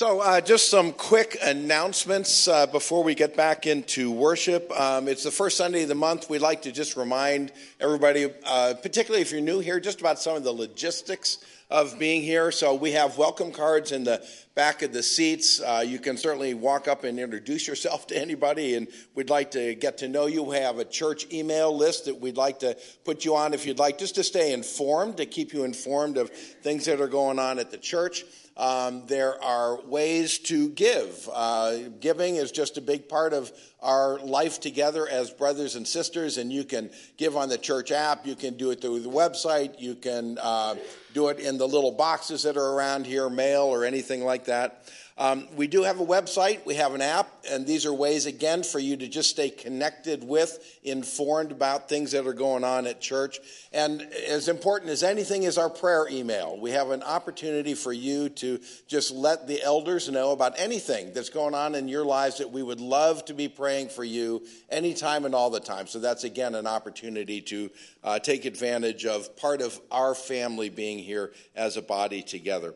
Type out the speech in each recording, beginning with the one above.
So, uh, just some quick announcements uh, before we get back into worship. Um, it's the first Sunday of the month. We'd like to just remind everybody, uh, particularly if you're new here, just about some of the logistics of being here. So, we have welcome cards in the back of the seats. Uh, you can certainly walk up and introduce yourself to anybody, and we'd like to get to know you. We have a church email list that we'd like to put you on if you'd like, just to stay informed, to keep you informed of things that are going on at the church. Um, there are ways to give. Uh, giving is just a big part of our life together as brothers and sisters, and you can give on the church app. You can do it through the website. You can uh, do it in the little boxes that are around here, mail or anything like that. Um, we do have a website, we have an app, and these are ways, again, for you to just stay connected with, informed about things that are going on at church. And as important as anything is our prayer email. We have an opportunity for you to just let the elders know about anything that's going on in your lives that we would love to be praying for you anytime and all the time. So that's, again, an opportunity to uh, take advantage of part of our family being here as a body together.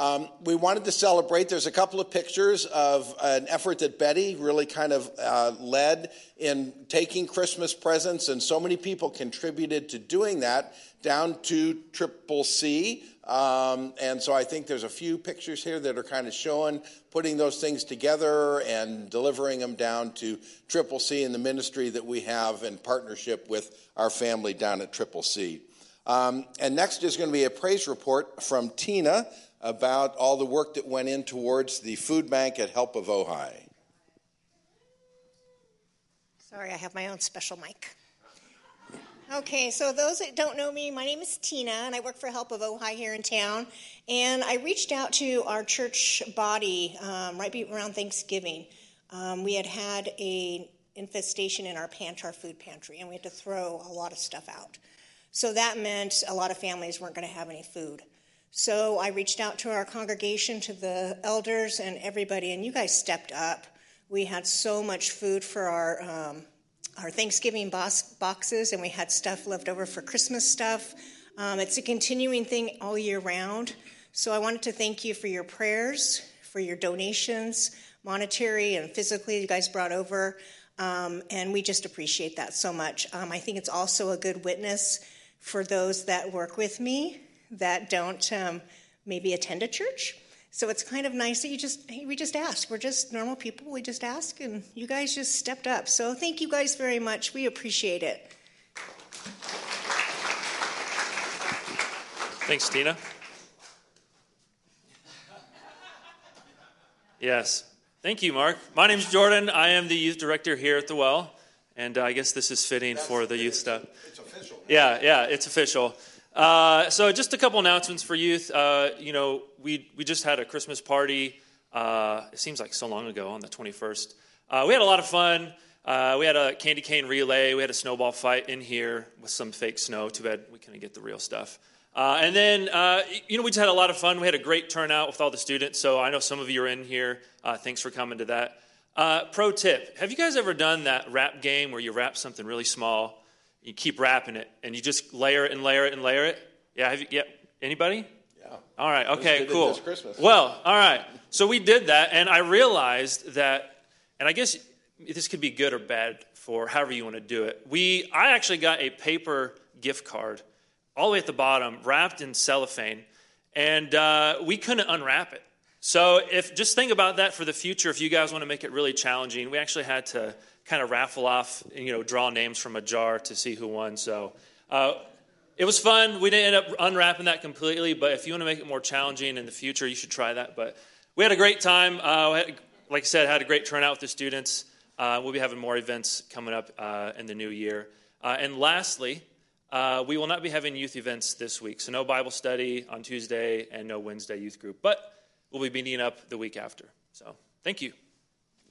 Um, we wanted to celebrate. There's a couple of pictures of an effort that Betty really kind of uh, led in taking Christmas presents, and so many people contributed to doing that down to Triple C. Um, and so I think there's a few pictures here that are kind of showing putting those things together and delivering them down to Triple C and the ministry that we have in partnership with our family down at Triple C. Um, and next is going to be a praise report from Tina about all the work that went in towards the food bank at Help of Ojai. Sorry, I have my own special mic. Okay, so those that don't know me, my name is Tina, and I work for Help of Ojai here in town. And I reached out to our church body um, right around Thanksgiving. Um, we had had a infestation in our pantry, our food pantry, and we had to throw a lot of stuff out. So that meant a lot of families weren't going to have any food. So I reached out to our congregation, to the elders, and everybody, and you guys stepped up. We had so much food for our um, our Thanksgiving boxes, and we had stuff left over for Christmas stuff. Um, it's a continuing thing all year round. So I wanted to thank you for your prayers, for your donations, monetary and physically, you guys brought over. Um, and we just appreciate that so much. Um, I think it's also a good witness for those that work with me that don't um, maybe attend a church. So it's kind of nice that you just we just ask. We're just normal people. We just ask, and you guys just stepped up. So thank you guys very much. We appreciate it. Thanks, Tina. Yes. Thank you, Mark. My name is Jordan. I am the youth director here at the Well, and I guess this is fitting That's, for the youth stuff. It's official. Yeah, yeah, it's official. Uh, so just a couple announcements for youth. Uh, you know, we we just had a Christmas party. Uh, it seems like so long ago on the 21st. Uh, we had a lot of fun. Uh, we had a candy cane relay. We had a snowball fight in here with some fake snow. Too bad we couldn't get the real stuff. and then, you know, we just had a lot of fun. We had a great turnout with all the students. So I know some of you are in here. thanks for coming to that. pro tip: Have you guys ever done that wrap game where you wrap something really small? You keep wrapping it, and you just layer it and layer it and layer it. Yeah, have you, yeah. Anybody? Yeah. All right. Okay. Cool. Well, all right. So we did that, and I realized that, and I guess this could be good or bad for however you want to do it. We, I actually got a paper gift card, all the way at the bottom, wrapped in cellophane, and uh, we couldn't unwrap it. So if just think about that for the future. If you guys want to make it really challenging, we actually had to kind of raffle off, and you know, draw names from a jar to see who won. So uh, it was fun. We didn't end up unwrapping that completely, but if you want to make it more challenging in the future, you should try that. But we had a great time. Uh, had, like I said, had a great turnout with the students. Uh, we'll be having more events coming up uh, in the new year. Uh, and lastly, uh, we will not be having youth events this week. So no Bible study on Tuesday and no Wednesday youth group. But we'll be meeting up the week after. So thank you.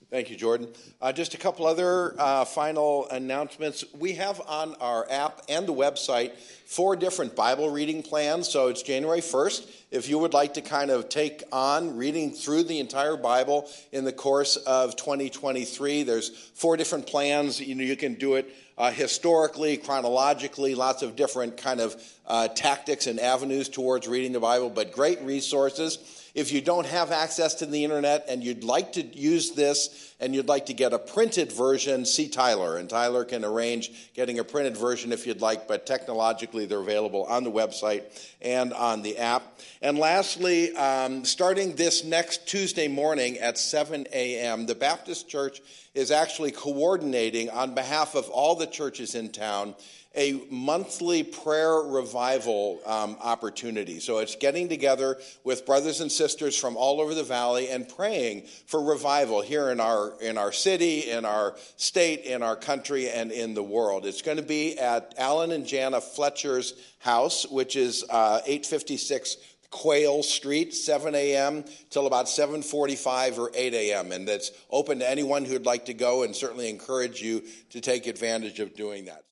Thank you, Jordan. Uh, just a couple other uh, final announcements. We have on our app and the website four different Bible reading plans. So it's January 1st. If you would like to kind of take on reading through the entire Bible in the course of 2023, there's four different plans. You know, you can do it uh, historically, chronologically, lots of different kind of uh, tactics and avenues towards reading the Bible, but great resources. If you don't have access to the internet and you'd like to use this and you'd like to get a printed version, see Tyler. And Tyler can arrange getting a printed version if you'd like, but technologically they're available on the website and on the app. And lastly, um, starting this next Tuesday morning at 7 a.m., the Baptist Church is actually coordinating on behalf of all the churches in town a monthly prayer revival um, opportunity. So it's getting together with brothers and sisters from all over the valley and praying for revival here in our in our city, in our state, in our country, and in the world. It's going to be at Alan and Jana Fletcher's house, which is uh, 856 Quayle Street, 7 a.m. till about 7:45 or 8 a.m. And that's open to anyone who'd like to go, and certainly encourage you to take advantage of doing that.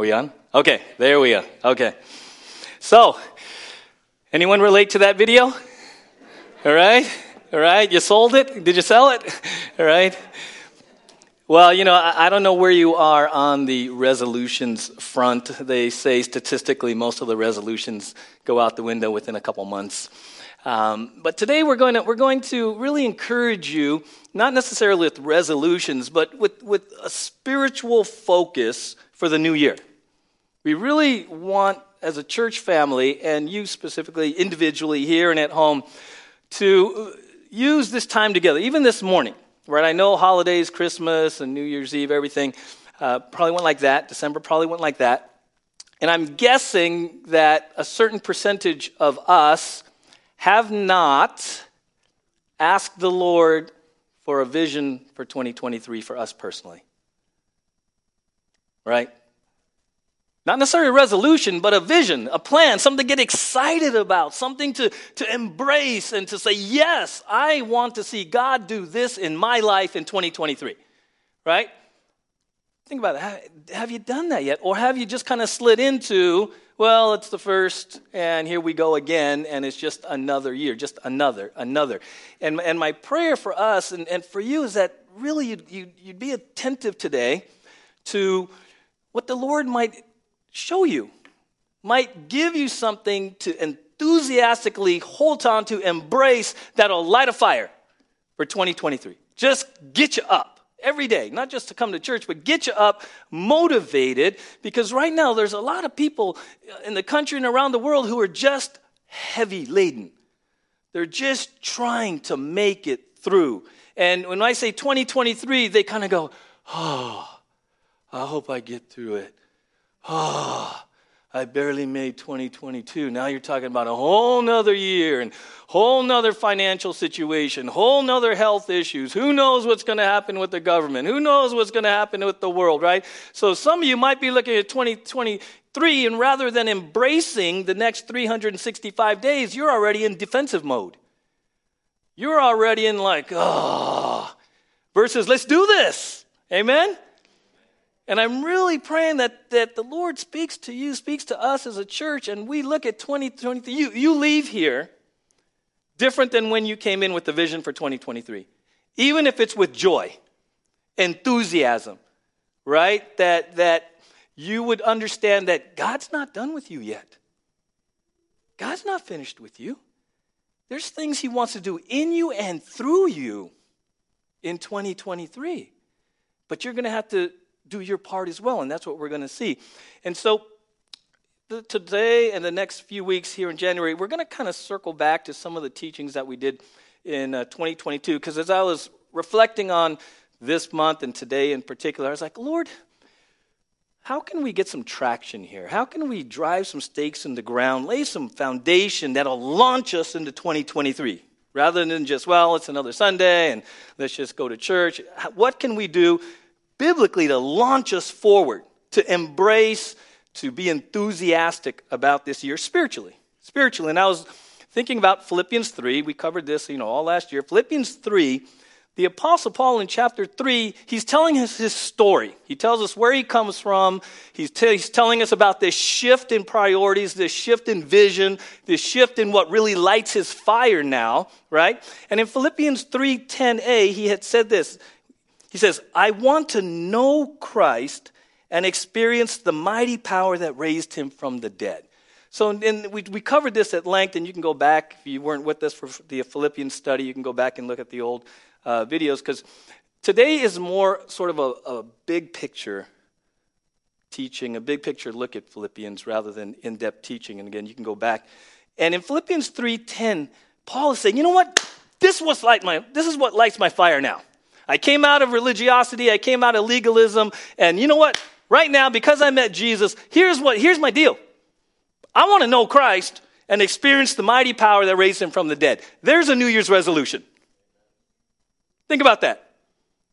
Are we on? Okay, there we are. Okay. So, anyone relate to that video? All right? All right? You sold it? Did you sell it? All right? Well, you know, I don't know where you are on the resolutions front. They say statistically most of the resolutions go out the window within a couple months. Um, but today we're going, to, we're going to really encourage you, not necessarily with resolutions, but with, with a spiritual focus for the new year. We really want, as a church family, and you specifically, individually here and at home, to use this time together, even this morning, right? I know holidays, Christmas, and New Year's Eve, everything uh, probably went like that. December probably went like that. And I'm guessing that a certain percentage of us have not asked the Lord for a vision for 2023 for us personally. Right? Not necessarily a resolution, but a vision, a plan, something to get excited about, something to, to embrace and to say, yes, I want to see God do this in my life in 2023. Right? Think about it. Have you done that yet? Or have you just kind of slid into, well, it's the first, and here we go again, and it's just another year, just another, another. And, and my prayer for us and, and for you is that really you'd, you'd, you'd be attentive today to what the Lord might show you, might give you something to enthusiastically hold on to, embrace, that'll light a fire for 2023. Just get you up every day, not just to come to church, but get you up motivated because right now there's a lot of people uh, in the country and around the world who are just heavy laden. They're just trying to make it through. And when I say 2023, they kind of go, oh, I hope I get through it. Oh, I barely made 2022. Now you're talking about a whole nother year and whole nother financial situation, whole nother health issues. Who knows what's going to happen with the government? Who knows what's going to happen with the world, right? So some of you might be looking at 2023 and rather than embracing the next 365 days, you're already in defensive mode. You're already in like, oh, versus let's do this. Amen? And I'm really praying that, that the Lord speaks to you, speaks to us as a church, and we look at 2023. You, you leave here different than when you came in with the vision for 2023. Even if it's with joy, enthusiasm, right? That, that you would understand that God's not done with you yet. God's not finished with you. There's things He wants to do in you and through you in 2023. But you're going to have to do your part as well. And that's what we're going to see. And so the, today and the next few weeks here in January, we're going to kind of circle back to some of the teachings that we did in uh, 2022. Because as I was reflecting on this month and today in particular, I was like, Lord, how can we get some traction here? How can we drive some stakes in the ground, lay some foundation that'll launch us into 2023? Rather than just, well, it's another Sunday and let's just go to church. What can we do biblically to launch us forward, to embrace, to be enthusiastic about this year spiritually. Spiritually. And I was thinking about Philippians 3. We covered this, you know, all last year. Philippians 3, the Apostle Paul in chapter 3, he's telling us his story. He tells us where he comes from. He's, t- he's telling us about this shift in priorities, this shift in vision, this shift in what really lights his fire now, right? And in Philippians 3:10a, he had said this. He says, I want to know Christ and experience the mighty power that raised him from the dead. So in, we, we covered this at length, and you can go back, if you weren't with us for the Philippians study, you can go back and look at the old uh, videos, because today is more sort of a, a big picture teaching, a big picture look at Philippians rather than in-depth teaching. And again, you can go back. And in Philippians 3.10, Paul is saying, you know what? This, was like my, this is what lights my fire now. I came out of religiosity, I came out of legalism, and you know what? Right now, because I met Jesus, here's what here's my deal. I want to know Christ and experience the mighty power that raised him from the dead. There's a New Year's resolution. Think about that.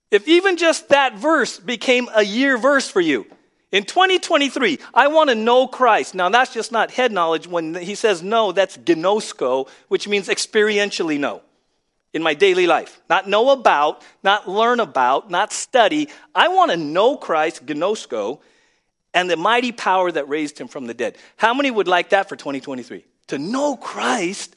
If even just that verse became a year verse for you, in 2023, I want to know Christ. Now, that's just not head knowledge. When he says no, that's gnosko, which means experientially know in my daily life. Not know about, not learn about, not study. I want to know Christ, gnosko, and the mighty power that raised him from the dead. How many would like that for 2023? To know Christ,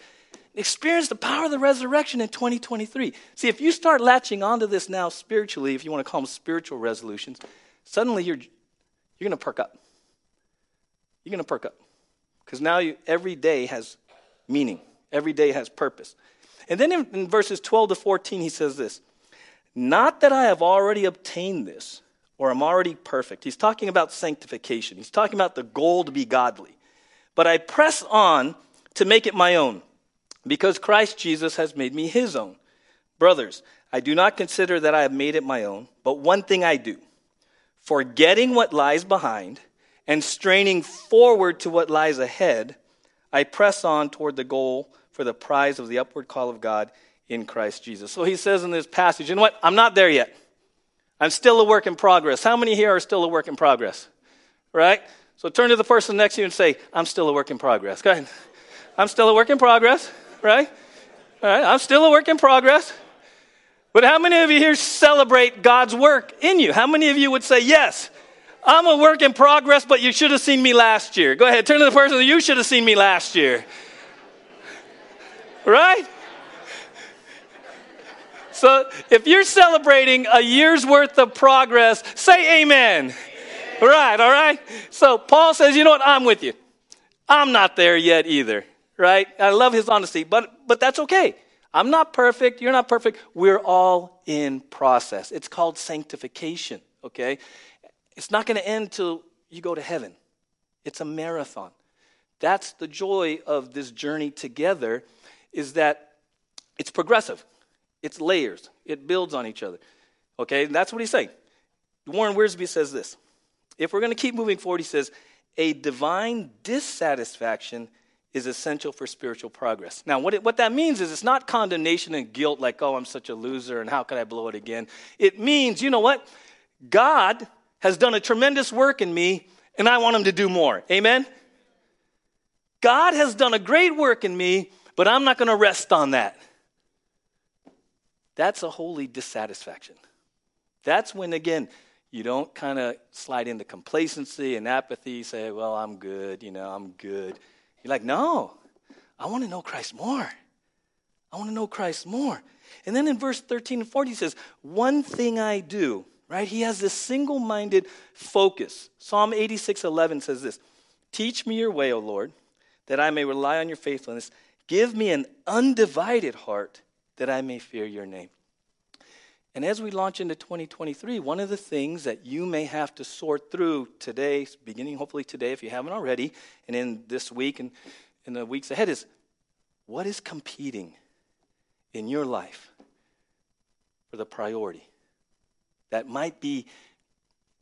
experience the power of the resurrection in 2023. See, if you start latching onto this now spiritually, if you want to call them spiritual resolutions, suddenly you're, you're going to perk up. You're going to perk up. Because now you, every day has meaning, every day has purpose. And then in, in verses 12 to 14, he says this Not that I have already obtained this or am already perfect. He's talking about sanctification, he's talking about the goal to be godly. But I press on to make it my own because Christ Jesus has made me his own. Brothers, I do not consider that I have made it my own, but one thing I do, forgetting what lies behind and straining forward to what lies ahead, I press on toward the goal for the prize of the upward call of God in Christ Jesus. So he says in this passage, you know what? I'm not there yet. I'm still a work in progress. How many here are still a work in progress? Right? So turn to the person next to you and say, I'm still a work in progress. Go ahead. I'm still a work in progress, right? All right, I'm still a work in progress. But how many of you here celebrate God's work in you? How many of you would say, Yes, I'm a work in progress, but you should have seen me last year? Go ahead, turn to the person, you should have seen me last year. Right? So if you're celebrating a year's worth of progress, say amen. amen. Right, all right? So Paul says, you know what? I'm with you. I'm not there yet either. Right? I love his honesty, but but that's okay. I'm not perfect, you're not perfect. We're all in process. It's called sanctification, okay? It's not going to end till you go to heaven. It's a marathon. That's the joy of this journey together is that it's progressive, it's layers, it builds on each other. Okay, and that's what he's saying. Warren Wiersbe says this. If we're going to keep moving forward, he says, a divine dissatisfaction is essential for spiritual progress. Now, what, it, what that means is it's not condemnation and guilt, like, oh, I'm such a loser and how could I blow it again? It means, you know what? God has done a tremendous work in me and I want him to do more. Amen? God has done a great work in me, but I'm not going to rest on that. That's a holy dissatisfaction. That's when, again, you don't kind of slide into complacency and apathy, say, well, I'm good, you know, I'm good. You're like, no, I want to know Christ more. I want to know Christ more. And then in verse 13 and 14, he says, One thing I do, right? He has this single minded focus. Psalm 86 11 says this Teach me your way, O Lord, that I may rely on your faithfulness. Give me an undivided heart that I may fear your name. And as we launch into 2023, one of the things that you may have to sort through today, beginning hopefully today if you haven't already, and in this week and in the weeks ahead, is what is competing in your life for the priority? That might be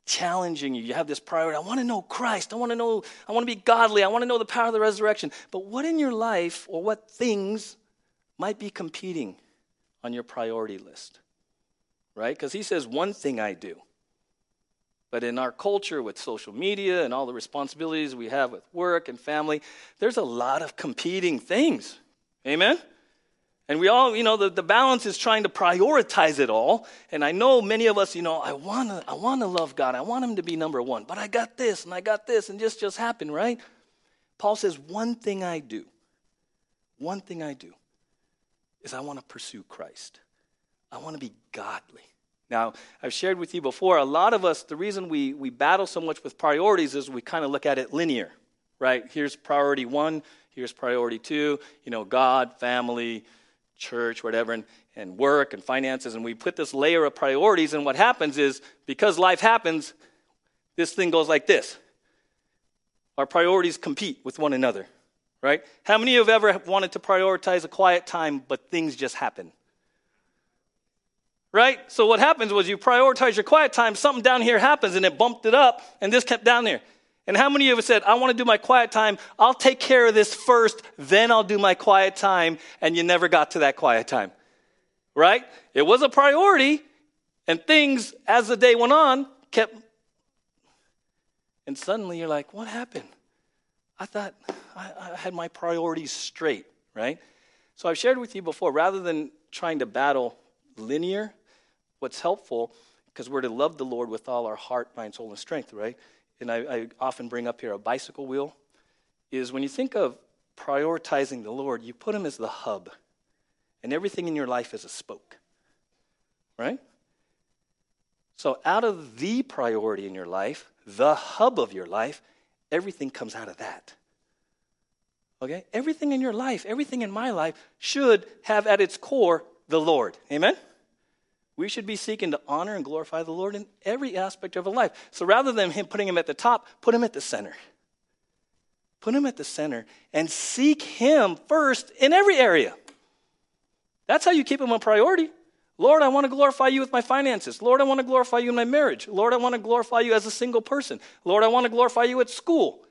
challenging you. You have this priority. I want to know Christ. I want to know, I want to be godly. I want to know the power of the resurrection. But what in your life or what things might be competing on your priority list? right? Because he says, one thing I do. But in our culture with social media and all the responsibilities we have with work and family, there's a lot of competing things. Amen? And we all, you know, the, the balance is trying to prioritize it all. And I know many of us, you know, I want to I wanna love God. I want Him to be number one. But I got this and I got this and just just happened, right? Paul says, one thing I do, one thing I do is I want to pursue Christ. I want to be godly. Now, I've shared with you before, a lot of us, the reason we, we battle so much with priorities is we kind of look at it linear, right? Here's priority one, here's priority two, you know, God, family, church, whatever, and, and work and finances. And we put this layer of priorities, and what happens is because life happens, this thing goes like this. Our priorities compete with one another, right? How many of you have ever wanted to prioritize a quiet time, but things just happen? right? So what happens was you prioritize your quiet time, something down here happens and it bumped it up, and this kept down there. And how many of you have said, I want to do my quiet time, I'll take care of this first, then I'll do my quiet time, and you never got to that quiet time? Right? It was a priority, and things, as the day went on, kept. And suddenly you're like, what happened? I thought I, I had my priorities straight, right? So I've shared with you before, rather than trying to battle linear, what's helpful, because we're to love the Lord with all our heart, mind, soul, and strength, right? And I, I often bring up here a bicycle wheel, is when you think of prioritizing the Lord, you put him as the hub, and everything in your life is a spoke, right? So, out of the priority in your life, the hub of your life, everything comes out of that. Okay? Everything in your life, everything in my life should have at its core the Lord. Amen? We should be seeking to honor and glorify the Lord in every aspect of our life. So rather than him putting him at the top, put him at the center. Put him at the center and seek him first in every area. That's how you keep him a priority. Lord, I want to glorify you with my finances. Lord, I want to glorify you in my marriage. Lord, I want to glorify you as a single person. Lord, I want to glorify you at school.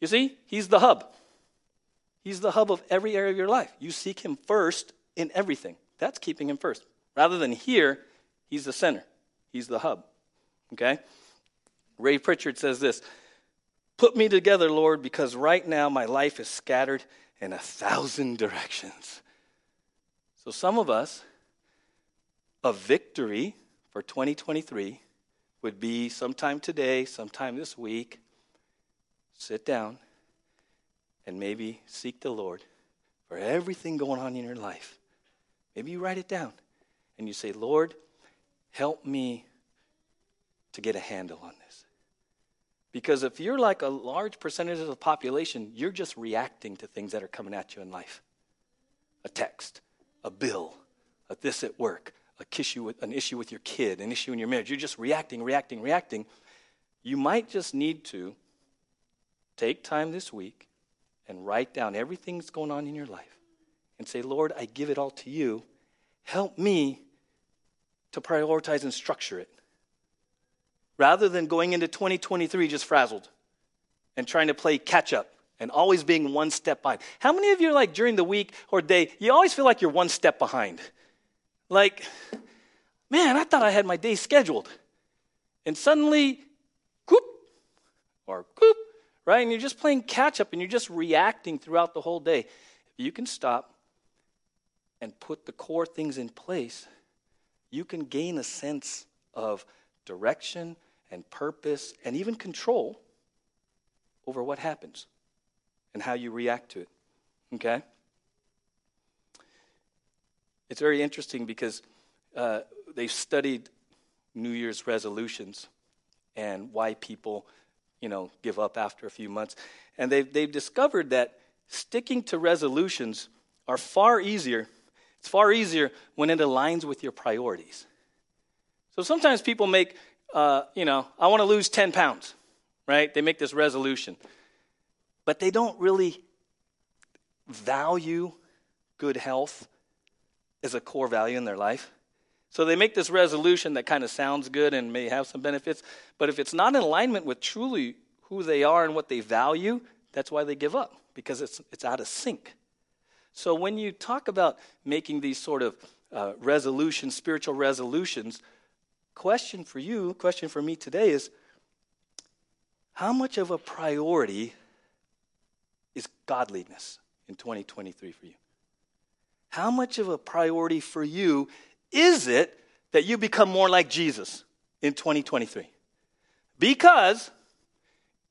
You see, he's the hub. He's the hub of every area of your life. You seek him first in everything. That's keeping him first. Rather than here, he's the center, he's the hub. Okay? Ray Pritchard says this Put me together, Lord, because right now my life is scattered in a thousand directions. So, some of us, a victory for 2023 would be sometime today, sometime this week, sit down and maybe seek the Lord for everything going on in your life. Maybe you write it down and you say, Lord, help me to get a handle on this. Because if you're like a large percentage of the population, you're just reacting to things that are coming at you in life a text, a bill, a this at work, a with, an issue with your kid, an issue in your marriage. You're just reacting, reacting, reacting. You might just need to take time this week and write down everything that's going on in your life and say, Lord, I give it all to you. Help me to prioritize and structure it. Rather than going into 2023 just frazzled. and trying to play catch up and always being one step behind. How many of you, like during the week or day, you always feel like you're one step behind? Like, man, I thought I had my day scheduled. And suddenly, or right? And you're just playing catch up and you're just reacting throughout the whole day. If you can stop and put the core things in place, you can gain a sense of direction and purpose and even control over what happens and how you react to it. Okay? It's very interesting because uh, they've studied New Year's resolutions and why people, you know, give up after a few months. And they've, they've discovered that sticking to resolutions are far easier. It's far easier when it aligns with your priorities. So sometimes people make, uh, you know, I want to lose 10 pounds, right? They make this resolution. But they don't really value good health as a core value in their life. So they make this resolution that kind of sounds good and may have some benefits, but if it's not in alignment with truly who they are and what they value, that's why they give up because it's it's out of sync. So when you talk about making these sort of uh, resolutions, spiritual resolutions, question for you, question for me today is how much of a priority is godliness in 2023 for you? How much of a priority for you is it that you become more like Jesus in 2023? Because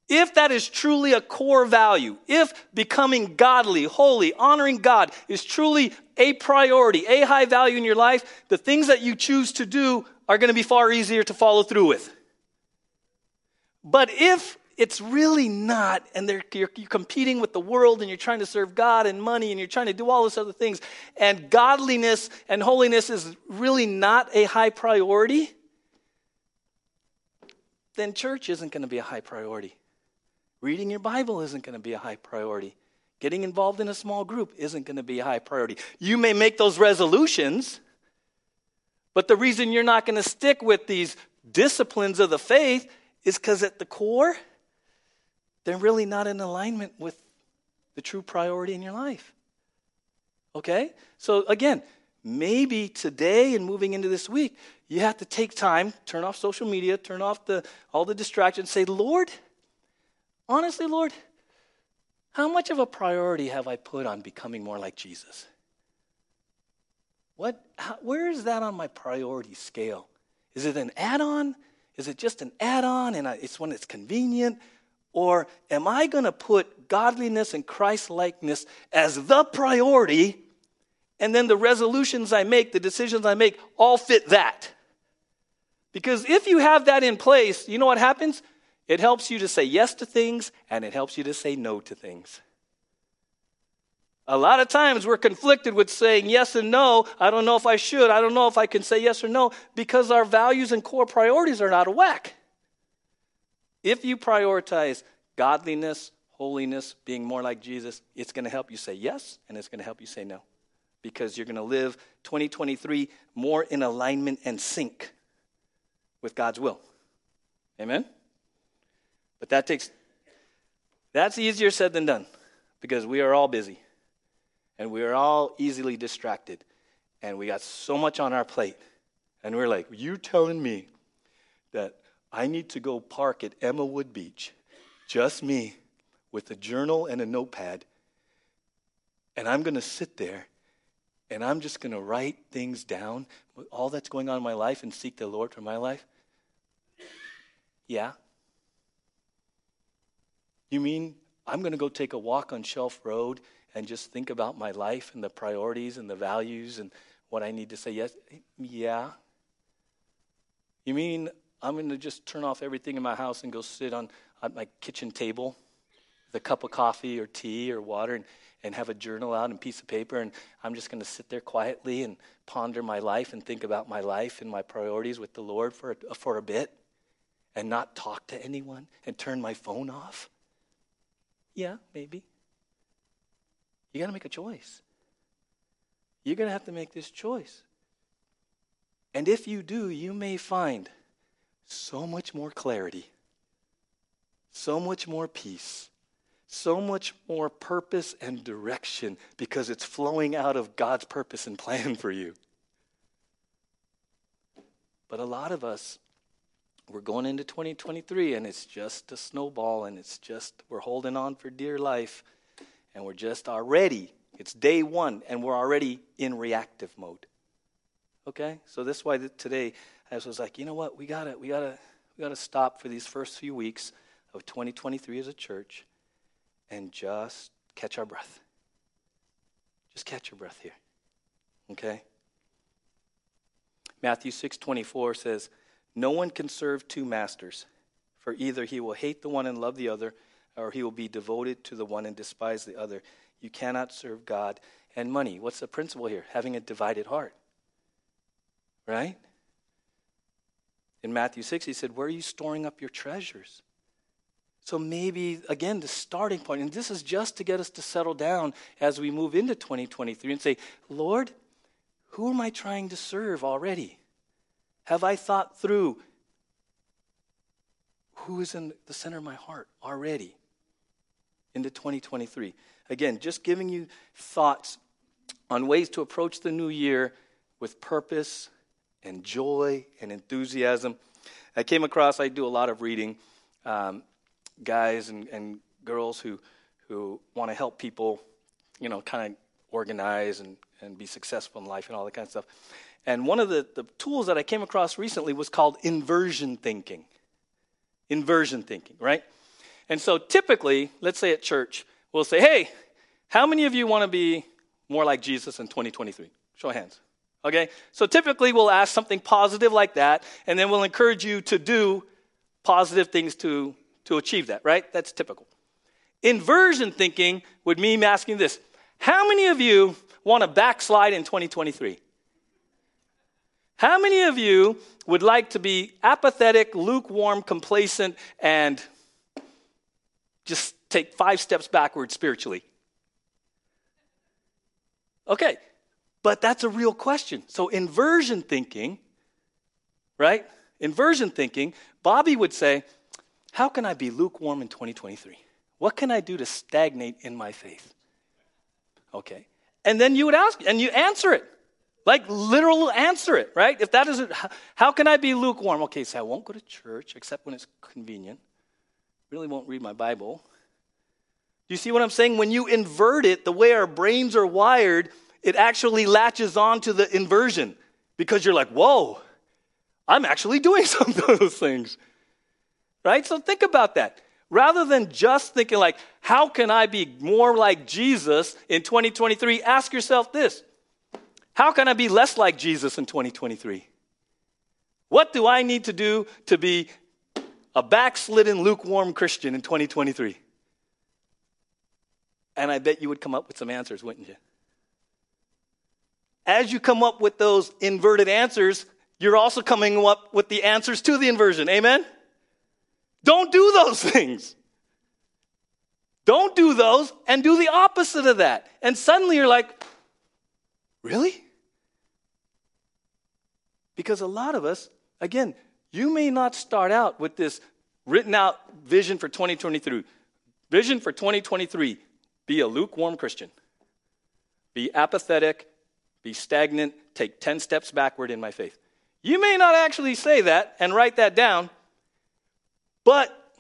if that is truly a core value, if becoming godly, holy, honoring God is truly a priority, a high value in your life, the things that you choose to do are going to be far easier to follow through with. But if it's really not, and you're, you're competing with the world and you're trying to serve God and money and you're trying to do all those other things, and godliness and holiness is really not a high priority, then church isn't going to be a high priority. Reading your Bible isn't going to be a high priority. Getting involved in a small group isn't going to be a high priority. You may make those resolutions, but the reason you're not going to stick with these disciplines of the faith is because at the core, they're really not in alignment with the true priority in your life. Okay? So, again, maybe today and moving into this week, you have to take time, turn off social media, turn off the, all the distractions, say, Lord, honestly, Lord, how much of a priority have I put on becoming more like Jesus? What, how, where is that on my priority scale? Is it an add on? Is it just an add on and I, it's when it's convenient? Or am I going to put godliness and Christ likeness as the priority, and then the resolutions I make, the decisions I make, all fit that? Because if you have that in place, you know what happens? It helps you to say yes to things, and it helps you to say no to things. A lot of times we're conflicted with saying yes and no. I don't know if I should. I don't know if I can say yes or no because our values and core priorities are out of whack. If you prioritize godliness, holiness, being more like Jesus, it's going to help you say yes and it's going to help you say no because you're going to live 2023 more in alignment and sync with God's will. Amen? But that takes, that's easier said than done because we are all busy and we are all easily distracted and we got so much on our plate. And we're like, you telling me that I need to go park at Emma Wood Beach, just me, with a journal and a notepad, and I'm going to sit there and I'm just going to write things down, all that's going on in my life, and seek the Lord for my life? Yeah. You mean I'm going to go take a walk on Shelf Road and just think about my life and the priorities and the values and what I need to say yes? Yeah. You mean I'm going to just turn off everything in my house and go sit on, my kitchen table with a cup of coffee or tea or water and, and have a journal out and piece of paper. And I'm just going to sit there quietly and ponder my life and think about my life and my priorities with the Lord for for a bit and not talk to anyone and turn my phone off. Yeah, maybe. You got to make a choice. You're going to have to make this choice. And if you do, you may find so much more clarity so much more peace, so much more purpose and direction because it's flowing out of God's purpose and plan for you. But a lot of us, we're going into 2023 and it's just a snowball and it's just, we're holding on for dear life and we're just already, it's day one and we're already in reactive mode. Okay? So that's why today I was like, you know what? We gotta, we gotta, we gotta stop for these first few weeks of 2023 as a church and just catch our breath. Just catch your breath here. Okay? Matthew 6:24 says, "No one can serve two masters, for either he will hate the one and love the other, or he will be devoted to the one and despise the other. You cannot serve God and money." What's the principle here? Having a divided heart. Right? In Matthew 6, he said, Where are you storing up your treasures? So maybe, again, the starting point, and this is just to get us to settle down as we move into 2023 and say, Lord, who am I trying to serve already? Have I thought through who is in the center of my heart already into 2023? Again, just giving you thoughts on ways to approach the new year with purpose and joy and enthusiasm. I came across, I do a lot of reading. Um, guys and, and girls who, who want to help people, you know, kind of organize and, and be successful in life and all that kind of stuff. And one of the, the tools that I came across recently was called inversion thinking. Inversion thinking, right? And so typically, let's say at church, we'll say, hey, how many of you want to be more like Jesus in 2023? Show of hands. Okay? So typically we'll ask something positive like that, and then we'll encourage you to do positive things to to achieve that, right? That's typical. Inversion thinking would mean asking this How many of you want to backslide in 2023? How many of you would like to be apathetic, lukewarm, complacent, and just take five steps backward spiritually? Okay, but that's a real question. So, inversion thinking, right? Inversion thinking, Bobby would say, how can I be lukewarm in 2023? What can I do to stagnate in my faith? Okay. And then you would ask, and you answer it. Like literal answer it, right? If that isn't, how can I be lukewarm? Okay, so I won't go to church except when it's convenient. Really won't read my Bible. Do you see what I'm saying? When you invert it, the way our brains are wired, it actually latches on to the inversion because you're like, whoa, I'm actually doing some of those things right? So think about that. Rather than just thinking like, how can I be more like Jesus in 2023? Ask yourself this. How can I be less like Jesus in 2023? What do I need to do to be a backslidden, lukewarm Christian in 2023? And I bet you would come up with some answers, wouldn't you? As you come up with those inverted answers, you're also coming up with the answers to the inversion. Amen? Don't do those things. Don't do those and do the opposite of that. And suddenly you're like, really? Because a lot of us, again, you may not start out with this written out vision for 2023. Vision for 2023 be a lukewarm Christian, be apathetic, be stagnant, take 10 steps backward in my faith. You may not actually say that and write that down, but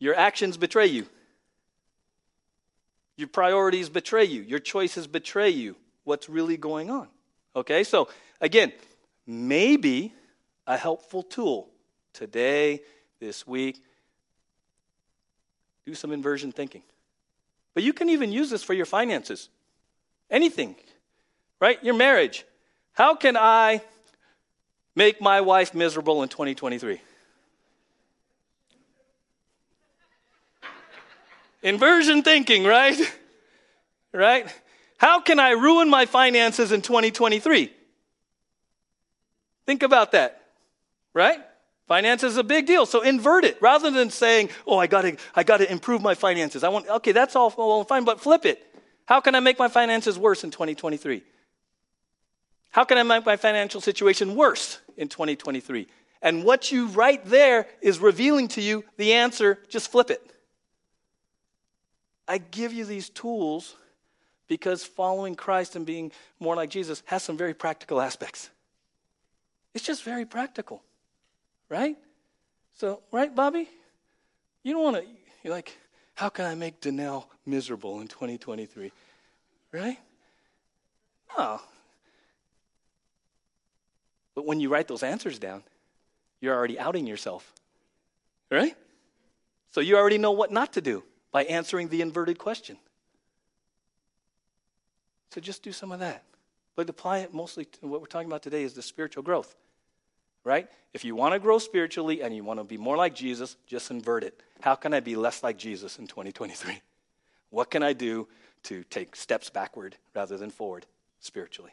your actions betray you. Your priorities betray you. Your choices betray you. What's really going on? Okay, so again, maybe a helpful tool today, this week, do some inversion thinking. But you can even use this for your finances. Anything, right? Your marriage. How can I make my wife miserable in 2023? Inversion thinking, right? right? How can I ruin my finances in 2023? Think about that, right? Finance is a big deal. So invert it. Rather than saying, oh, I gotta, I gotta improve my finances. I want, okay, that's all well fine, but flip it. How can I make my finances worse in 2023? How can I make my financial situation worse in 2023? And what you write there is revealing to you the answer. Just flip it. I give you these tools because following Christ and being more like Jesus has some very practical aspects. It's just very practical, right? So, right, Bobby? You don't want to, you're like, how can I make Danelle miserable in 2023? Right? No. But when you write those answers down, you're already outing yourself. Right? So you already know what not to do by answering the inverted question. So just do some of that. But apply it mostly to what we're talking about today is the spiritual growth. Right? If you want to grow spiritually and you want to be more like Jesus, just invert it. How can I be less like Jesus in 2023? What can I do to take steps backward rather than forward spiritually?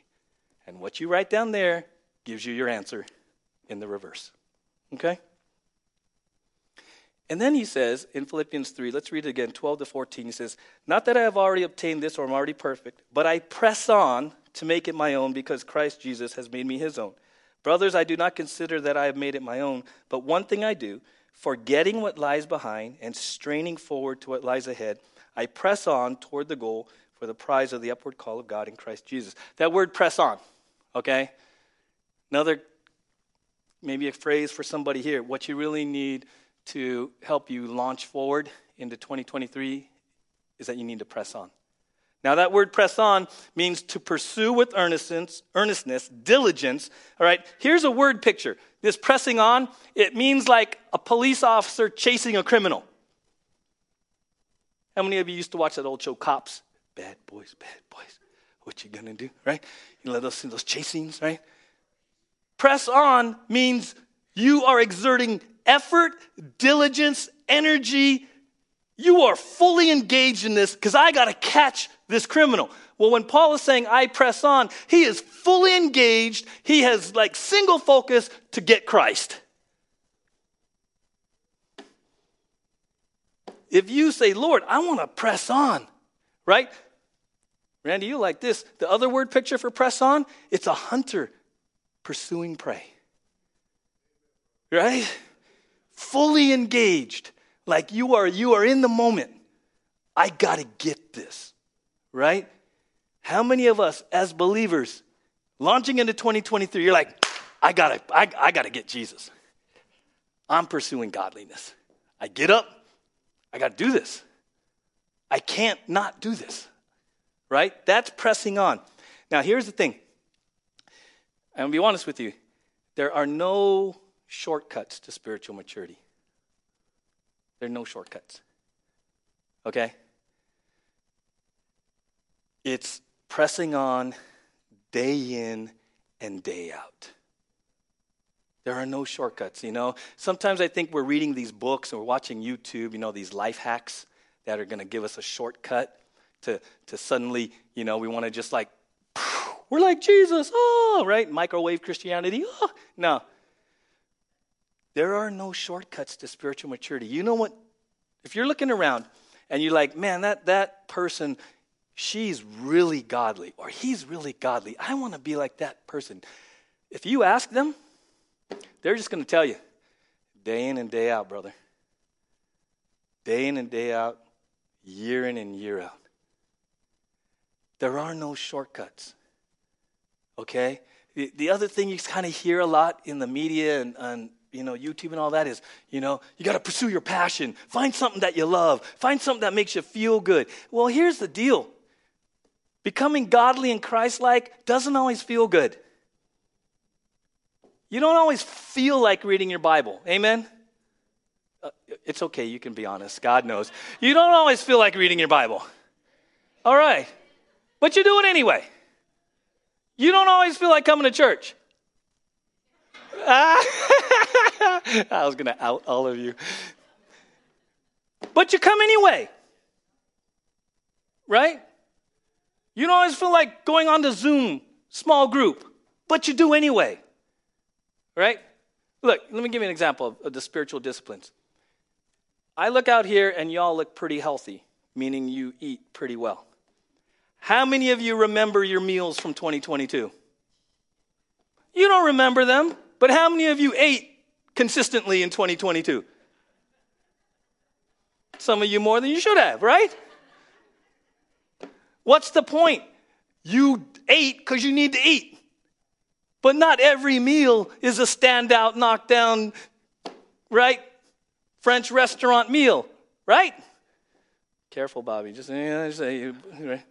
And what you write down there gives you your answer in the reverse. Okay? And then he says in Philippians 3, let's read it again, 12 to 14. He says, Not that I have already obtained this or I'm already perfect, but I press on to make it my own because Christ Jesus has made me his own. Brothers, I do not consider that I have made it my own, but one thing I do, forgetting what lies behind and straining forward to what lies ahead, I press on toward the goal for the prize of the upward call of God in Christ Jesus. That word press on, okay? Another, maybe a phrase for somebody here. What you really need to help you launch forward into 2023 is that you need to press on. Now, that word press on means to pursue with earnestness, earnestness, diligence. All right, here's a word picture. This pressing on, it means like a police officer chasing a criminal. How many of you used to watch that old show, Cops? Bad boys, bad boys. What you gonna do, right? You know those, those chase scenes, right? Press on means you are exerting effort, diligence, energy. You are fully engaged in this because I got to catch this criminal. Well, when Paul is saying, I press on, he is fully engaged. He has like single focus to get Christ. If you say, Lord, I want to press on, right? Randy, you like this. The other word picture for press on, it's a hunter pursuing prey. Right? fully engaged, like you are, you are in the moment. I got to get this, right? How many of us as believers launching into 2023, you're like, I got to I, I got to get Jesus. I'm pursuing godliness. I get up, I got to do this. I can't not do this. Right? That's pressing on. Now, here's the thing. I'm going to be honest with you. There are no shortcuts to spiritual maturity. There are no shortcuts. Okay? It's pressing on day in and day out. There are no shortcuts, you know. Sometimes I think we're reading these books and we're watching YouTube, you know, these life hacks that are going to give us a shortcut to, to suddenly, you know, we want to just like, we're like Jesus, oh, right? Microwave Christianity, oh. No, there are no shortcuts to spiritual maturity. You know what? If you're looking around and you're like, man, that, that person, she's really godly or he's really godly. I want to be like that person. If you ask them, they're just going to tell you day in and day out, brother. Day in and day out, year in and year out. There are no shortcuts. Okay? The, the other thing you kind of hear a lot in the media and, and you know, YouTube and all that is, you know, you got to pursue your passion. Find something that you love. Find something that makes you feel good. Well, here's the deal becoming godly and Christ like doesn't always feel good. You don't always feel like reading your Bible. Amen? Uh, it's okay, you can be honest. God knows. You don't always feel like reading your Bible. All right. But you do it anyway. You don't always feel like coming to church. I was going to out all of you. But you come anyway. Right? You don't always feel like going on to Zoom, small group, but you do anyway. Right? Look, let me give you an example of, of the spiritual disciplines. I look out here and y'all look pretty healthy, meaning you eat pretty well. How many of you remember your meals from 2022? You don't remember them. But how many of you ate consistently in 2022? Some of you more than you should have, right? What's the point? You ate because you need to eat. But not every meal is a standout, knockdown, right? French restaurant meal, right? Careful, Bobby. Just, yeah, just right?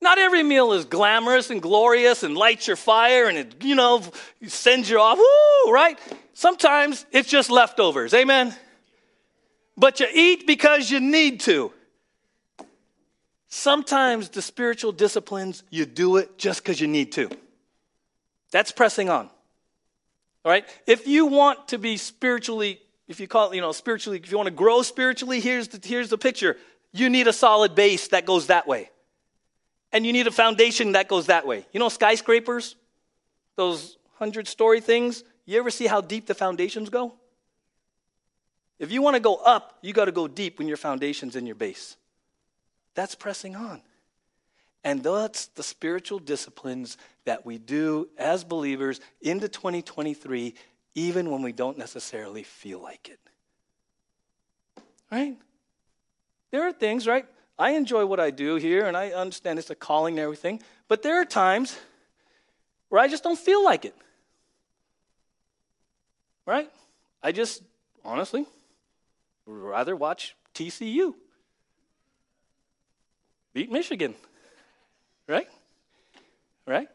Not every meal is glamorous and glorious and lights your fire and it, you know, sends you off, woo, right? Sometimes it's just leftovers, amen? But you eat because you need to. Sometimes the spiritual disciplines, you do it just because you need to. That's pressing on. All right? If you want to be spiritually, if you call it, you know, spiritually, if you want to grow spiritually, here's the, here's the picture. You need a solid base that goes that way. And you need a foundation that goes that way. You know, skyscrapers, those hundred story things, you ever see how deep the foundations go? If you want to go up, you got to go deep when your foundation's in your base. That's pressing on. And that's the spiritual disciplines that we do as believers into 2023, even when we don't necessarily feel like it. Right? There are things, right? I enjoy what I do here, and I understand it's a calling and everything, but there are times where I just don't feel like it. Right? I just, honestly, rather watch TCU beat Michigan. Right? Right?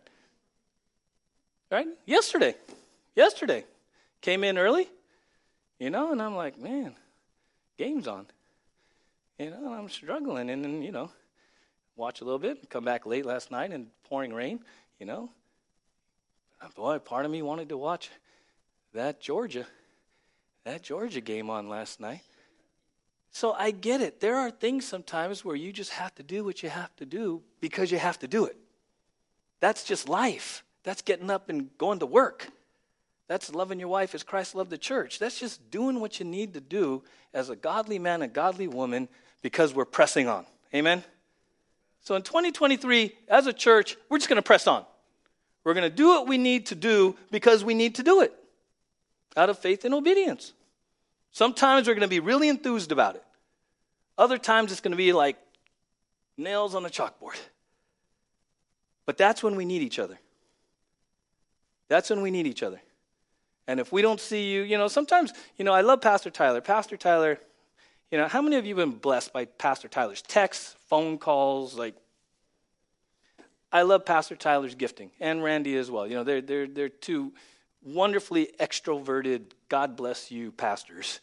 Right? Yesterday. Yesterday. Came in early, you know, and I'm like, man, game's on. You know, I'm struggling. And then, you know, watch a little bit, come back late last night and pouring rain, you know. Boy, part of me wanted to watch that Georgia, that Georgia game on last night. So I get it. There are things sometimes where you just have to do what you have to do because you have to do it. That's just life. That's getting up and going to work. That's loving your wife as Christ loved the church. That's just doing what you need to do as a godly man, a godly woman, because we're pressing on. Amen? So in 2023, as a church, we're just going to press on. We're going to do what we need to do because we need to do it out of faith and obedience. Sometimes we're going to be really enthused about it. Other times it's going to be like nails on a chalkboard. But that's when we need each other. That's when we need each other. And if we don't see you, you know, sometimes, you know, I love Pastor Tyler. Pastor Tyler, you know, how many of you have been blessed by Pastor Tyler's texts, phone calls? Like, I love Pastor Tyler's gifting and Randy as well. You know, they're, they're, they're two wonderfully extroverted, God bless you pastors.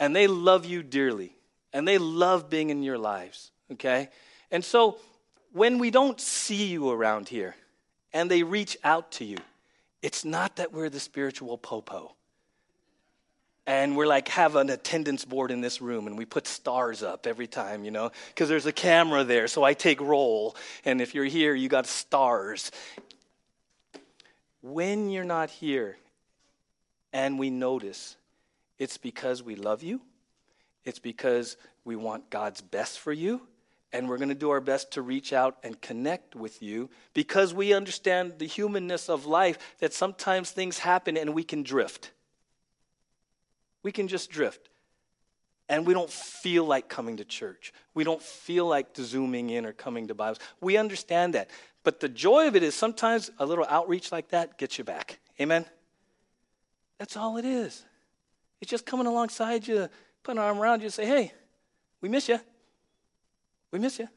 And they love you dearly. And they love being in your lives, okay? And so when we don't see you around here and they reach out to you, it's not that we're the spiritual popo. And we're like, have an attendance board in this room, and we put stars up every time, you know, because there's a camera there, so I take roll. And if you're here, you got stars when you're not here and we notice, it's because we love you, it's because we want God's best for you, and we're going to do our best to reach out and connect with you because we understand the humanness of life that sometimes things happen and we can drift. We can just drift. And we don't feel like coming to church. We don't feel like zooming in or coming to Bibles. We understand that. But the joy of it is sometimes a little outreach like that gets you back. Amen? That's all it is. It's just coming alongside you, putting an arm around you, and say, hey, we miss you. We miss you.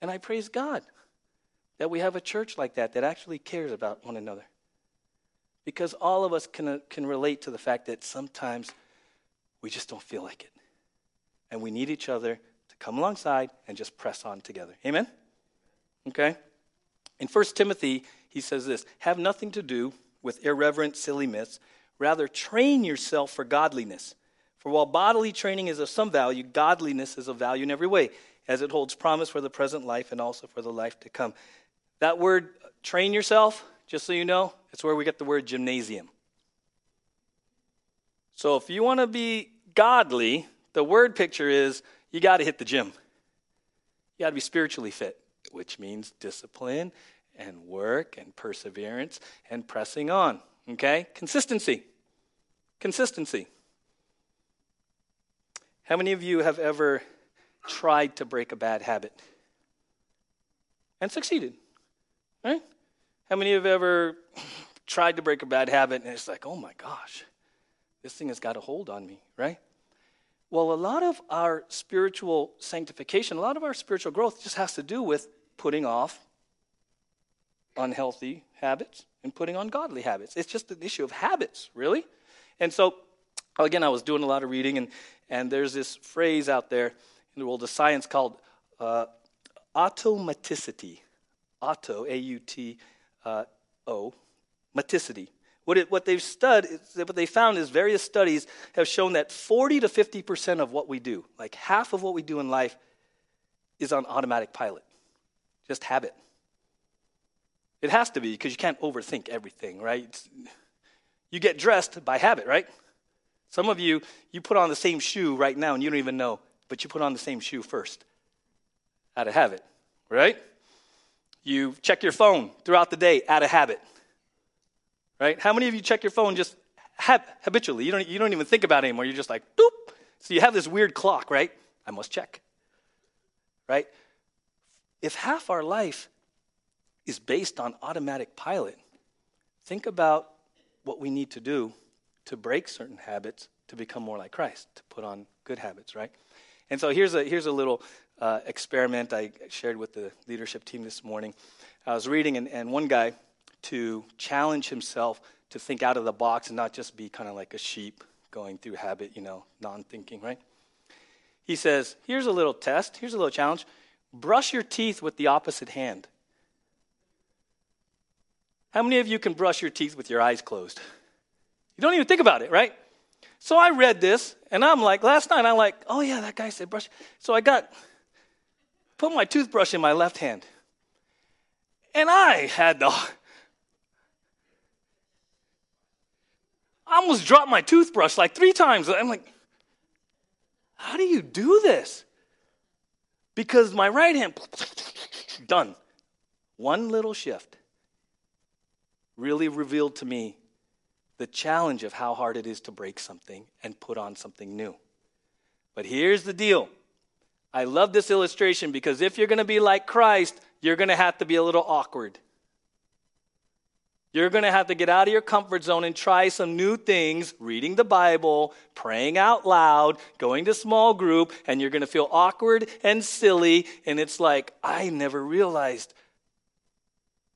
And I praise God that we have a church like that that actually cares about one another. Because all of us can, uh, can relate to the fact that sometimes we just don't feel like it. And we need each other to come alongside and just press on together. Amen? Okay? In 1 Timothy, he says this Have nothing to do with irreverent, silly myths. Rather, train yourself for godliness. For while bodily training is of some value, godliness is of value in every way, as it holds promise for the present life and also for the life to come. That word, train yourself, just so you know, it's where we get the word gymnasium. So if you want to be godly, the word picture is you got to hit the gym. You got to be spiritually fit which means discipline and work and perseverance and pressing on. Okay? Consistency. Consistency. How many of you have ever tried to break a bad habit and succeeded? Right? How many of you have ever tried to break a bad habit and it's like, oh my gosh, this thing has got a hold on me, right? Well, a lot of our spiritual sanctification, a lot of our spiritual growth just has to do with putting off unhealthy habits and putting on godly habits. It's just an issue of habits, really. And so, again, I was doing a lot of reading, and, and there's this phrase out there in the world of science called uh, automaticity. Auto, A U T Uh, oh, o, maticity. What, it, what they've studied, what they found is various studies have shown that 40 to 50% of what we do, like half of what we do in life, is on automatic pilot, just habit. It has to be because you can't overthink everything, right? It's, you get dressed by habit, right? Some of you, you put on the same shoe right now and you don't even know, but you put on the same shoe first out of habit, right? You check your phone throughout the day out of habit right? How many of you check your phone just hab- habitually? You don't, you don't even think about it anymore. You're just like, doop. So you have this weird clock, right? I must check, right? If half our life is based on automatic pilot, think about what we need to do to break certain habits to become more like Christ, to put on good habits, right? And so here's a, here's a little uh, experiment I shared with the leadership team this morning. I was reading, and, and one guy, to challenge himself to think out of the box and not just be kind of like a sheep going through habit, you know, non thinking, right? He says, Here's a little test, here's a little challenge. Brush your teeth with the opposite hand. How many of you can brush your teeth with your eyes closed? You don't even think about it, right? So I read this, and I'm like, last night, I'm like, oh yeah, that guy said brush. So I got, put my toothbrush in my left hand. And I had the, I almost dropped my toothbrush like three times. I'm like, how do you do this? Because my right hand, done. One little shift really revealed to me the challenge of how hard it is to break something and put on something new. But here's the deal I love this illustration because if you're going to be like Christ, you're going to have to be a little awkward. You're going to have to get out of your comfort zone and try some new things, reading the Bible, praying out loud, going to small group, and you're going to feel awkward and silly. And it's like, I never realized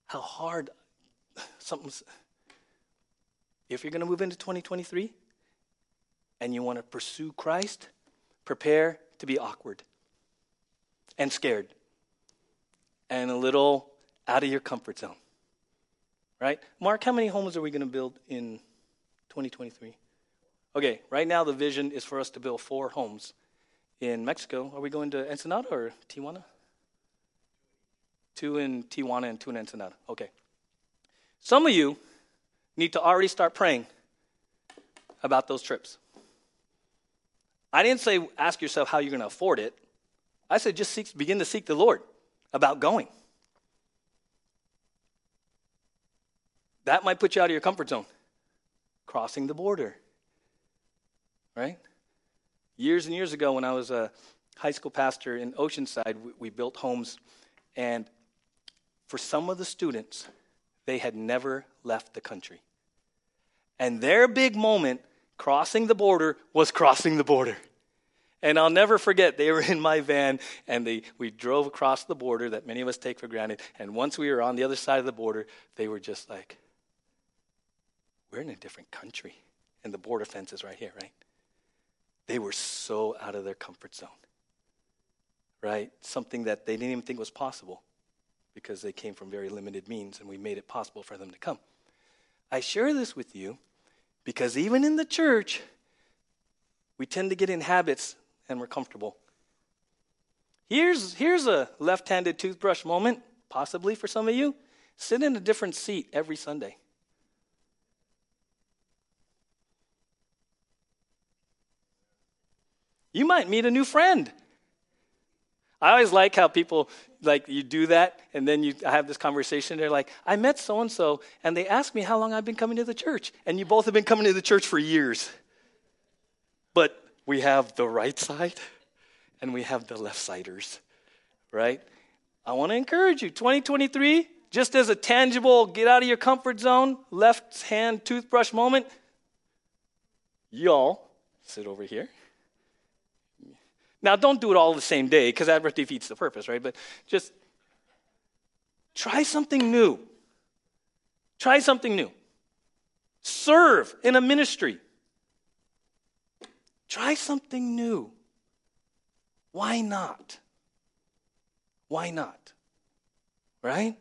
how hard something's. If you're going to move into 2023 and you want to pursue Christ, prepare to be awkward and scared and a little out of your comfort zone right? Mark, how many homes are we going to build in 2023? Okay, right now the vision is for us to build four homes in Mexico. Are we going to Ensenada or Tijuana? Two in Tijuana and two in Ensenada. Okay. Some of you need to already start praying about those trips. I didn't say ask yourself how you're going to afford it. I said just seek, begin to seek the Lord about going. That might put you out of your comfort zone. Crossing the border. Right? Years and years ago, when I was a high school pastor in Oceanside, we, we built homes. And for some of the students, they had never left the country. And their big moment crossing the border was crossing the border. And I'll never forget, they were in my van and they, we drove across the border that many of us take for granted. And once we were on the other side of the border, they were just like, we're in a different country. And the border fence is right here, right? They were so out of their comfort zone, right? Something that they didn't even think was possible because they came from very limited means and we made it possible for them to come. I share this with you because even in the church, we tend to get in habits and we're comfortable. Here's, here's a left handed toothbrush moment, possibly for some of you. Sit in a different seat every Sunday. You might meet a new friend. I always like how people like you do that, and then you have this conversation. They're like, "I met so and so, and they asked me how long I've been coming to the church, and you both have been coming to the church for years." But we have the right side, and we have the left siders, right? I want to encourage you. 2023, just as a tangible get out of your comfort zone, left hand toothbrush moment. Y'all sit over here. Now, don't do it all the same day because that defeats the purpose, right? But just try something new. Try something new. Serve in a ministry. Try something new. Why not? Why not? Right?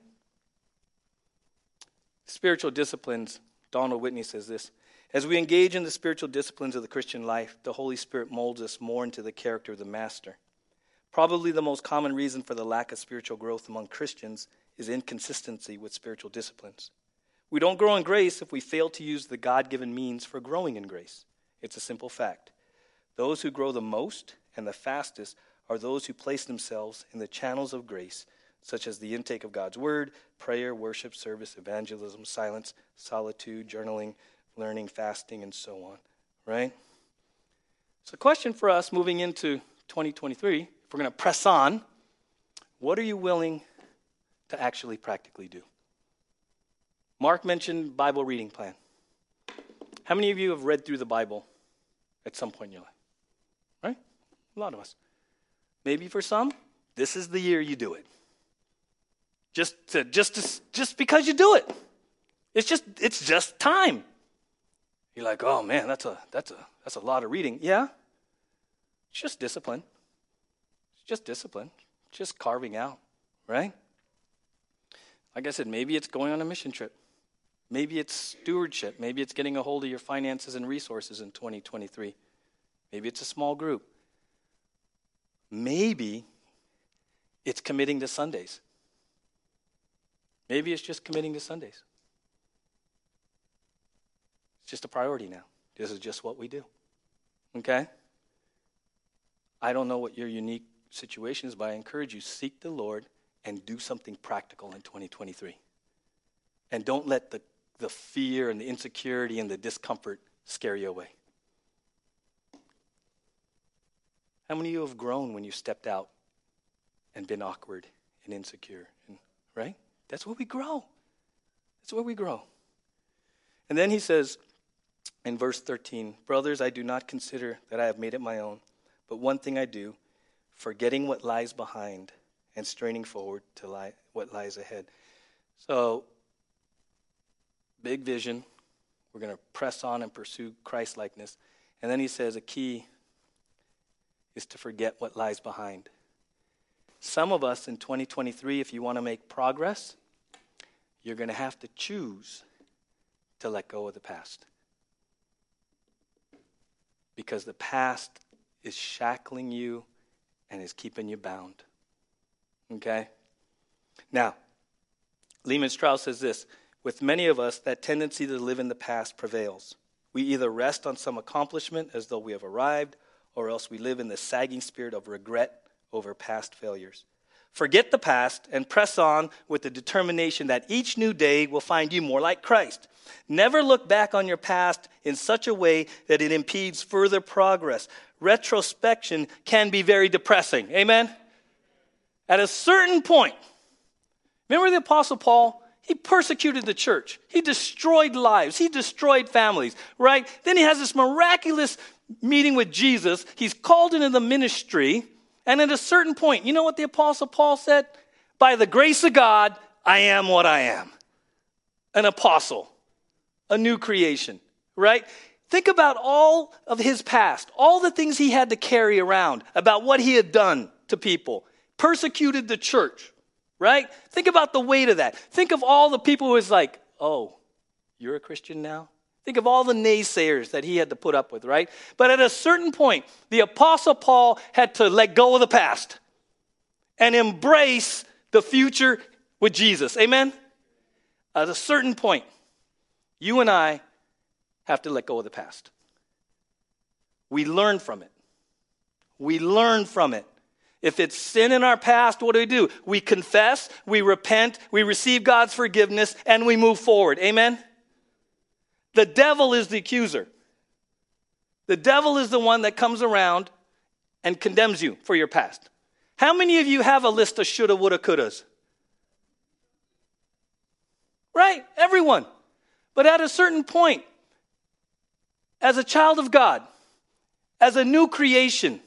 Spiritual disciplines, Donald Whitney says this as we engage in the spiritual disciplines of the Christian life, the Holy Spirit molds us more into the character of the Master. Probably the most common reason for the lack of spiritual growth among Christians is inconsistency with spiritual disciplines. We don't grow in grace if we fail to use the God given means for growing in grace. It's a simple fact. Those who grow the most and the fastest are those who place themselves in the channels of grace, such as the intake of God's Word, prayer, worship, service, evangelism, silence, solitude, journaling, learning, fasting, and so on, right? So, question for us moving into 2023, if we're going to press on, what are you willing to actually practically do? Mark mentioned Bible reading plan. How many of you have read through the Bible at some point in your life? Right? A lot of us. Maybe for some, this is the year you do it. Just to, just to, just because you do it. It's just it's just time. You're like, oh man, that's a that's a that's a lot of reading. Yeah. It's just discipline. It's just discipline. Just carving out, right? Like I said, maybe it's going on a mission trip. Maybe it's stewardship. Maybe it's getting a hold of your finances and resources in 2023. Maybe it's a small group. Maybe it's committing to Sundays. Maybe it's just committing to Sundays It's just a priority now. This is just what we do. Okay? I don't know what your unique situation is, but I encourage you seek the Lord and do something practical in 2023. And don't let the, the fear and the insecurity and the discomfort scare you away. How many of you have grown when you stepped out and been awkward and insecure? And, right? That's where we grow. That's where we grow. And then he says, in verse 13 Brothers, I do not consider that I have made it my own, but one thing I do, forgetting what lies behind and straining forward to lie, what lies ahead. So, big vision. We're going to press on and pursue Christ likeness. And then he says a key is to forget what lies behind. Some of us in 2023, if you want to make progress, you're going to have to choose to let go of the past because the past is shackling you and is keeping you bound. Okay? Now, Lehman Strauss says this With many of us, that tendency to live in the past prevails. We either rest on some accomplishment as though we have arrived, or else we live in the sagging spirit of regret over past failures. Forget the past and press on with the determination that each new day will find you more like Christ. Never look back on your past in such a way that it impedes further progress. Retrospection can be very depressing. Amen? At a certain point, remember the Apostle Paul? He persecuted the church. He destroyed lives. He destroyed families, right? Then he has this miraculous meeting with Jesus. He's called into the ministry. And at a certain point, you know what the Apostle Paul said? By the grace of God, I am what I am an apostle a new creation, right? Think about all of his past, all the things he had to carry around about what he had done to people, persecuted the church, right? Think about the weight of that. Think of all the people who was like, oh, you're a Christian now? Think of all the naysayers that he had to put up with, right? But at a certain point, the Apostle Paul had to let go of the past and embrace the future with Jesus. Amen? At a certain point, you and I have to let go of the past. We learn from it. We learn from it. If it's sin in our past, what do we do? We confess, we repent, we receive God's forgiveness, and we move forward. Amen? The devil is the accuser. The devil is the one that comes around and condemns you for your past. How many of you have a list of shoulda, woulda, couldas? Right? Everyone. But at a certain point, as a child of God, as a new creation,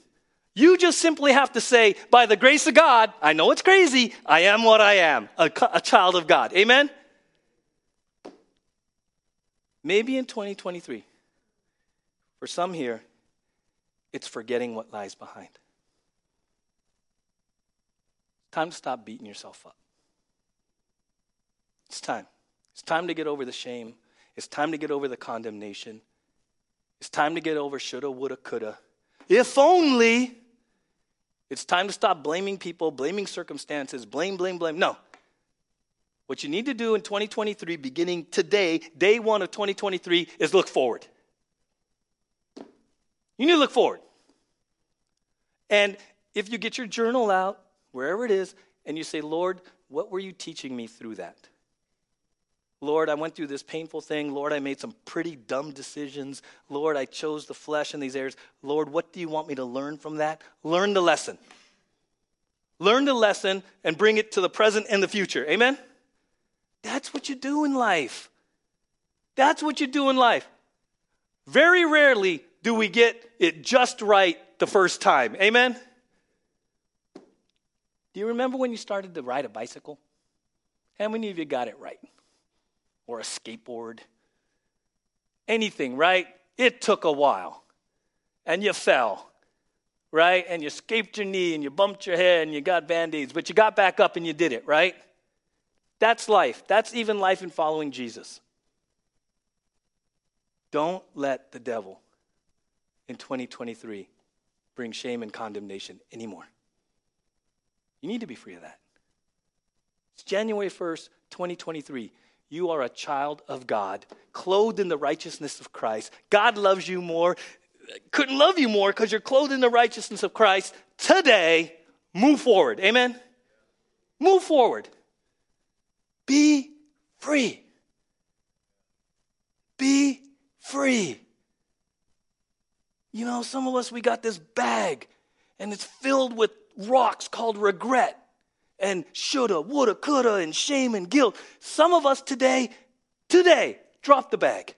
you just simply have to say, by the grace of God, I know it's crazy, I am what I am, a, a child of God. Amen? Maybe in 2023, for some here, it's forgetting what lies behind. Time to stop beating yourself up. It's time. It's time to get over the shame. It's time to get over the condemnation. It's time to get over shoulda, woulda, coulda. If only. It's time to stop blaming people, blaming circumstances, blame, blame, blame. No. What you need to do in 2023, beginning today, day one of 2023, is look forward. You need to look forward. And if you get your journal out, wherever it is, and you say, Lord, what were you teaching me through that? Lord, I went through this painful thing. Lord, I made some pretty dumb decisions. Lord, I chose the flesh in these areas. Lord, what do you want me to learn from that? Learn the lesson. Learn the lesson and bring it to the present and the future. Amen? That's what you do in life. That's what you do in life. Very rarely do we get it just right the first time. Amen? Do you remember when you started to ride a bicycle? How many of you got it right? or a skateboard, anything, right? It took a while. And you fell, right? And you scraped your knee and you bumped your head and you got band aids, but you got back up and you did it, right? That's life. That's even life in following Jesus. Don't let the devil in 2023 bring shame and condemnation anymore. You need to be free of that. It's January 1st, 2023. You are a child of God, clothed in the righteousness of Christ. God loves you more, couldn't love you more because you're clothed in the righteousness of Christ. Today, move forward. Amen? Move forward. Be free. Be free. You know, some of us, we got this bag and it's filled with rocks called regret and shoulda, woulda, coulda, and shame and guilt. Some of us today, today, drop the bag.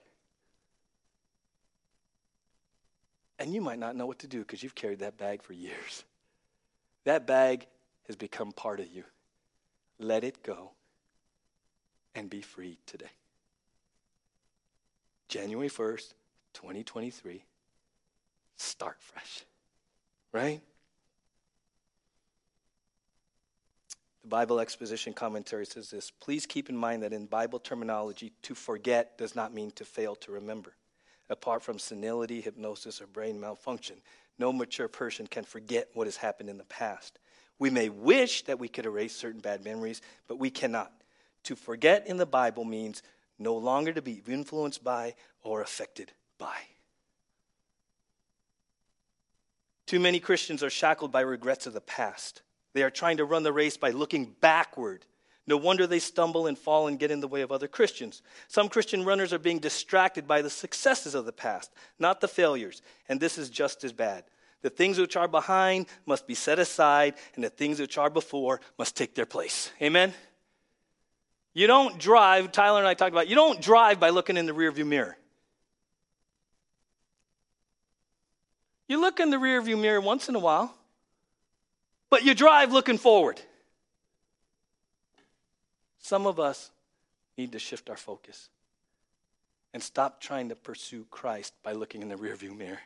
And you might not know what to do because you've carried that bag for years. That bag has become part of you. Let it go and be free today. January 1st, 2023. Start fresh. Right? The Bible Exposition Commentary says this Please keep in mind that in Bible terminology, to forget does not mean to fail to remember. Apart from senility, hypnosis, or brain malfunction, no mature person can forget what has happened in the past. We may wish that we could erase certain bad memories, but we cannot. To forget in the Bible means no longer to be influenced by or affected by. Too many Christians are shackled by regrets of the past. They are trying to run the race by looking backward. No wonder they stumble and fall and get in the way of other Christians. Some Christian runners are being distracted by the successes of the past, not the failures, and this is just as bad. The things which are behind must be set aside, and the things which are before must take their place. Amen? You don't drive, Tyler and I talked about, you don't drive by looking in the rearview mirror. You look in the rearview mirror once in a while but you drive looking forward. Some of us need to shift our focus and stop trying to pursue Christ by looking in the rearview mirror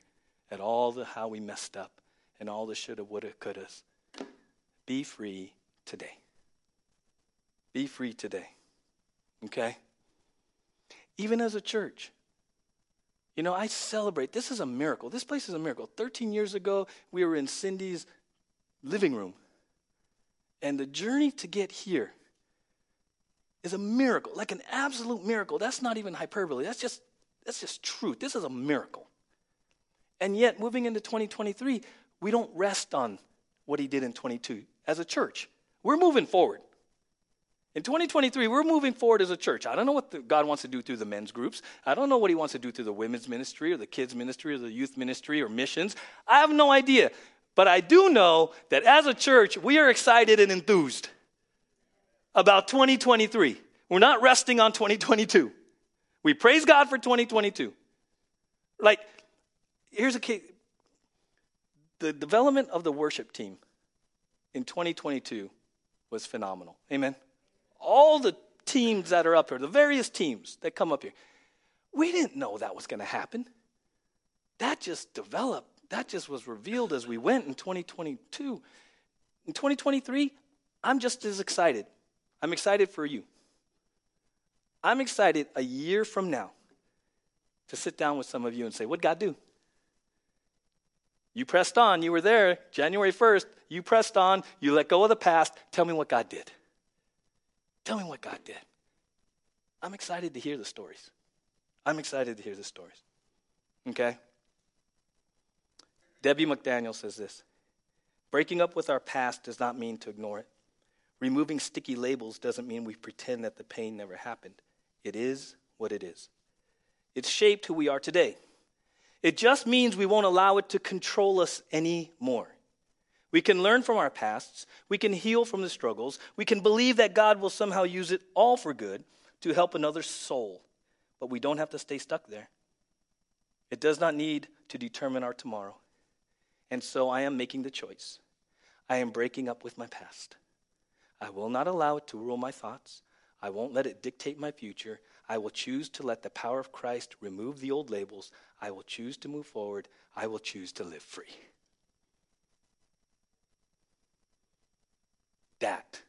at all the how we messed up and all the shoulda, woulda, couldas. Be free today. Be free today. Okay? Even as a church. You know, I celebrate. This is a miracle. This place is a miracle. 13 years ago, we were in Cindy's living room. And the journey to get here is a miracle, like an absolute miracle. That's not even hyperbole. That's just that's just truth. This is a miracle. And yet, moving into 2023, we don't rest on what he did in 22 as a church. We're moving forward. In 2023, we're moving forward as a church. I don't know what the, God wants to do through the men's groups. I don't know what He wants to do through the women's ministry or the kids' ministry or the youth ministry or missions. I have no idea. But I do know that as a church, we are excited and enthused about 2023. We're not resting on 2022. We praise God for 2022. Like, here's a key the development of the worship team in 2022 was phenomenal. Amen all the teams that are up here, the various teams that come up here, we didn't know that was going to happen. That just developed. That just was revealed as we went in 2022. In 2023, I'm just as excited. I'm excited for you. I'm excited a year from now to sit down with some of you and say, What'd God do? You pressed on. You were there January 1st. You pressed on. You let go of the past. Tell me what God did. Tell me what God did. I'm excited to hear the stories. I'm excited to hear the stories. Okay? Debbie McDaniel says this Breaking up with our past does not mean to ignore it. Removing sticky labels doesn't mean we pretend that the pain never happened. It is what it is. It's shaped who we are today. It just means we won't allow it to control us anymore. We can learn from our pasts. We can heal from the struggles. We can believe that God will somehow use it all for good to help another soul. But we don't have to stay stuck there. It does not need to determine our tomorrow. And so I am making the choice. I am breaking up with my past. I will not allow it to rule my thoughts. I won't let it dictate my future. I will choose to let the power of Christ remove the old labels. I will choose to move forward. I will choose to live free. That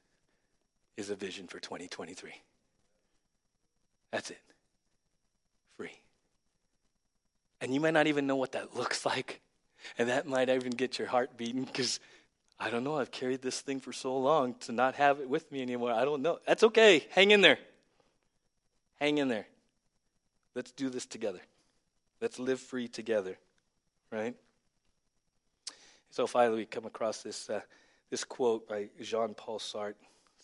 is a vision for 2023. That's it. Free. And you might not even know what that looks like. And that might even get your heart beating because I don't know, I've carried this thing for so long to not have it with me anymore. I don't know. That's okay. Hang in there. Hang in there. Let's do this together. Let's live free together, right? So finally, we come across this uh, this quote by Jean Paul Sartre.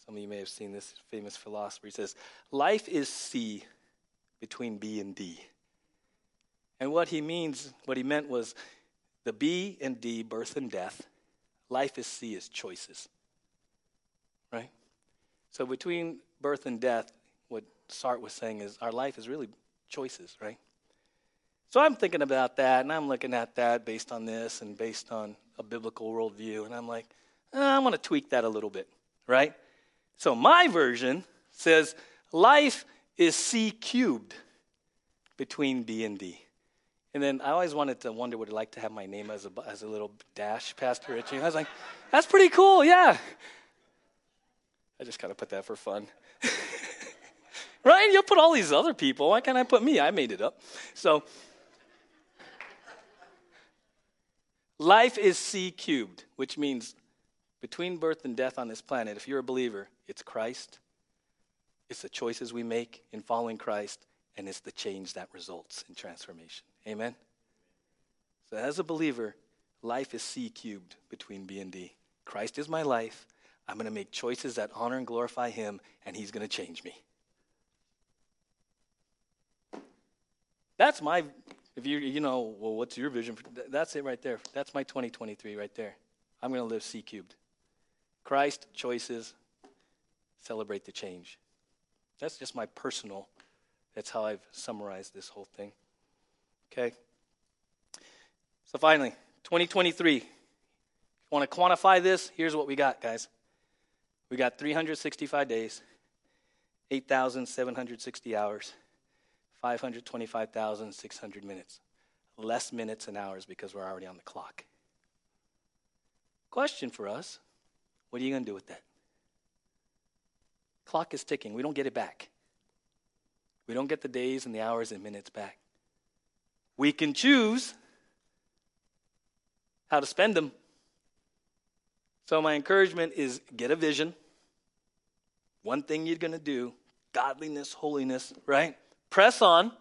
Some of you may have seen this famous philosopher. He says, Life is C between B and D. And what he means, what he meant was the B and D, birth and death. Life is C is choices. Right? So between birth and death, what Sartre was saying is our life is really choices, right? So I'm thinking about that and I'm looking at that based on this and based on a biblical worldview. And I'm like, Uh, I'm going to tweak that a little bit, right? So my version says life is C cubed between B and D. And then I always wanted to wonder what it'd like to have my name as a, as a little dash, Pastor Richie. I was like, that's pretty cool, yeah. I just kind of put that for fun. right? You'll put all these other people. Why can't I put me? I made it up. So, life is C cubed, which means between birth and death on this planet, if you're a believer, it's Christ, it's the choices we make in following Christ, and it's the change that results in transformation. Amen? So, as a believer, life is C cubed between B and D. Christ is my life. I'm going to make choices that honor and glorify Him, and He's going to change me. That's my, if you, you know, well, what's your vision? That's it right there. That's my 2023 right there. I'm going to live C cubed. Christ, choices, celebrate the change. That's just my personal, that's how I've summarized this whole thing. Okay? So finally, 2023. If you want to quantify this, here's what we got, guys. We got 365 days, 8,760 hours, 525,600 minutes. Less minutes and hours because we're already on the clock. Question for us what are you going to do with that? Clock is ticking. We don't get it back. We don't get the days and the hours and minutes back. We can choose how to spend them. So, my encouragement is get a vision. One thing you're going to do godliness, holiness, right? Press on.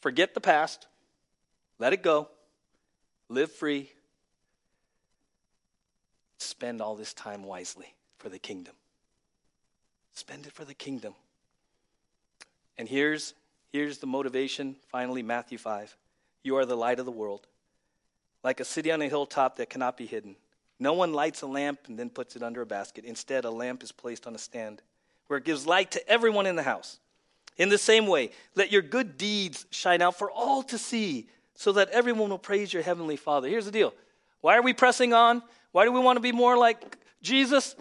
Forget the past. Let it go. Live free. Spend all this time wisely for the kingdom. Spend it for the kingdom. And here's, here's the motivation, finally, Matthew 5. You are the light of the world, like a city on a hilltop that cannot be hidden. No one lights a lamp and then puts it under a basket. Instead, a lamp is placed on a stand where it gives light to everyone in the house. In the same way, let your good deeds shine out for all to see, so that everyone will praise your heavenly Father. Here's the deal why are we pressing on? Why do we want to be more like Jesus?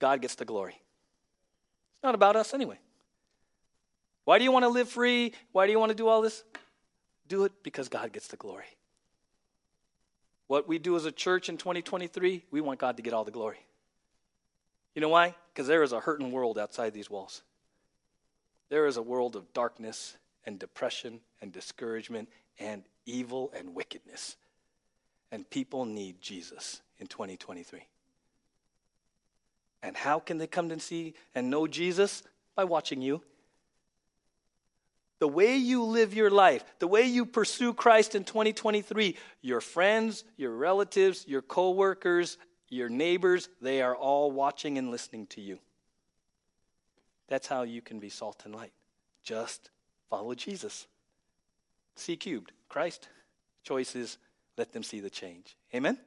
God gets the glory. It's not about us anyway. Why do you want to live free? Why do you want to do all this? Do it because God gets the glory. What we do as a church in 2023, we want God to get all the glory. You know why? Because there is a hurting world outside these walls. There is a world of darkness and depression and discouragement and evil and wickedness. And people need Jesus in 2023. And how can they come to see and know Jesus? By watching you. The way you live your life, the way you pursue Christ in 2023, your friends, your relatives, your coworkers, your neighbors, they are all watching and listening to you. That's how you can be salt and light. Just follow Jesus. C cubed, Christ. Choices, let them see the change. Amen?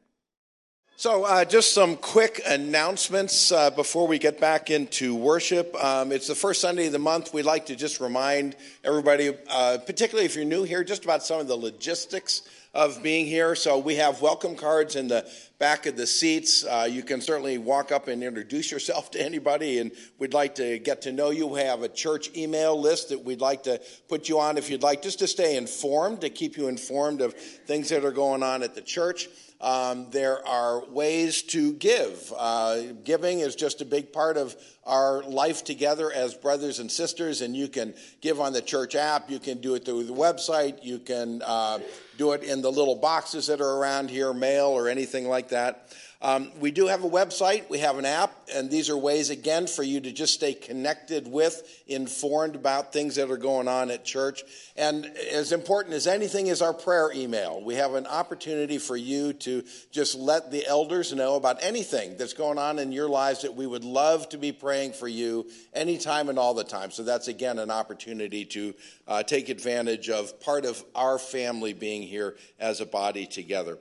So, uh, just some quick announcements uh, before we get back into worship. Um, it's the first Sunday of the month. We'd like to just remind everybody, uh, particularly if you're new here, just about some of the logistics of being here. So, we have welcome cards in the back of the seats. Uh, you can certainly walk up and introduce yourself to anybody, and we'd like to get to know you. We have a church email list that we'd like to put you on if you'd like, just to stay informed, to keep you informed of things that are going on at the church. Um, there are ways to give. Uh, giving is just a big part of our life together as brothers and sisters, and you can give on the church app. You can do it through the website. You can uh, do it in the little boxes that are around here, mail or anything like that. Um, we do have a website, we have an app, and these are ways, again, for you to just stay connected with, informed about things that are going on at church. And as important as anything is our prayer email. We have an opportunity for you to just let the elders know about anything that's going on in your lives that we would love to be praying for you anytime and all the time. So that's, again, an opportunity to uh, take advantage of part of our family being here as a body together.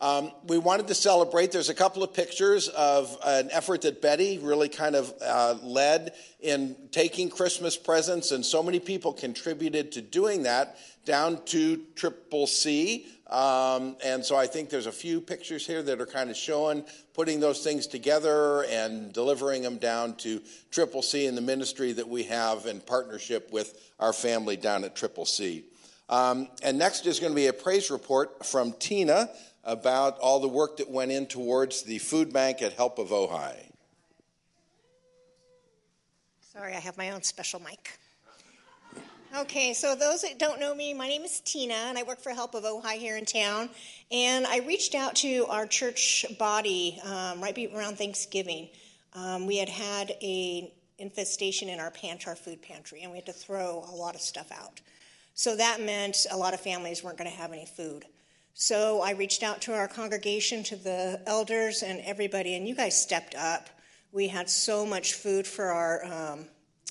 Um, we wanted to celebrate. There's a couple of pictures of an effort that Betty really kind of uh, led in taking Christmas presents, and so many people contributed to doing that down to Triple C. Um, and so I think there's a few pictures here that are kind of showing putting those things together and delivering them down to Triple C and the ministry that we have in partnership with our family down at Triple C. Um, and next is going to be a praise report from Tina about all the work that went in towards the food bank at Help of Ojai. Sorry, I have my own special mic. Okay, so those that don't know me, my name is Tina, and I work for Help of Ojai here in town. And I reached out to our church body um, right around Thanksgiving. Um, we had had a infestation in our pantry, our food pantry, and we had to throw a lot of stuff out. So that meant a lot of families weren't going to have any food. So I reached out to our congregation, to the elders, and everybody, and you guys stepped up. We had so much food for our um,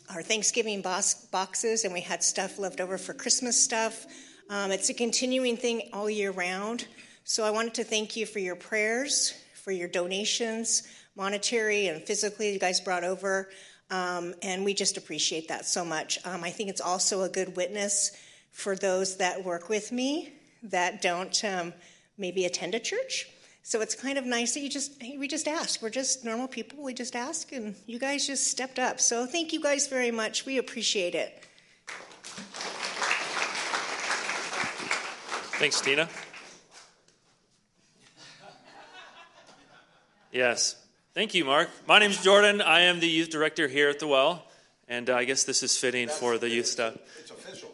our Thanksgiving boxes, and we had stuff left over for Christmas stuff. Um, it's a continuing thing all year round. So I wanted to thank you for your prayers, for your donations, monetary and physically, you guys brought over. Um, and we just appreciate that so much. Um, I think it's also a good witness for those that work with me that don't um, maybe attend a church. So it's kind of nice that you just we just ask. We're just normal people. We just ask, and you guys just stepped up. So thank you guys very much. We appreciate it. Thanks, Tina. Yes. Thank you, Mark. My name's Jordan. I am the youth director here at the Well, and I guess this is fitting That's, for the youth stuff.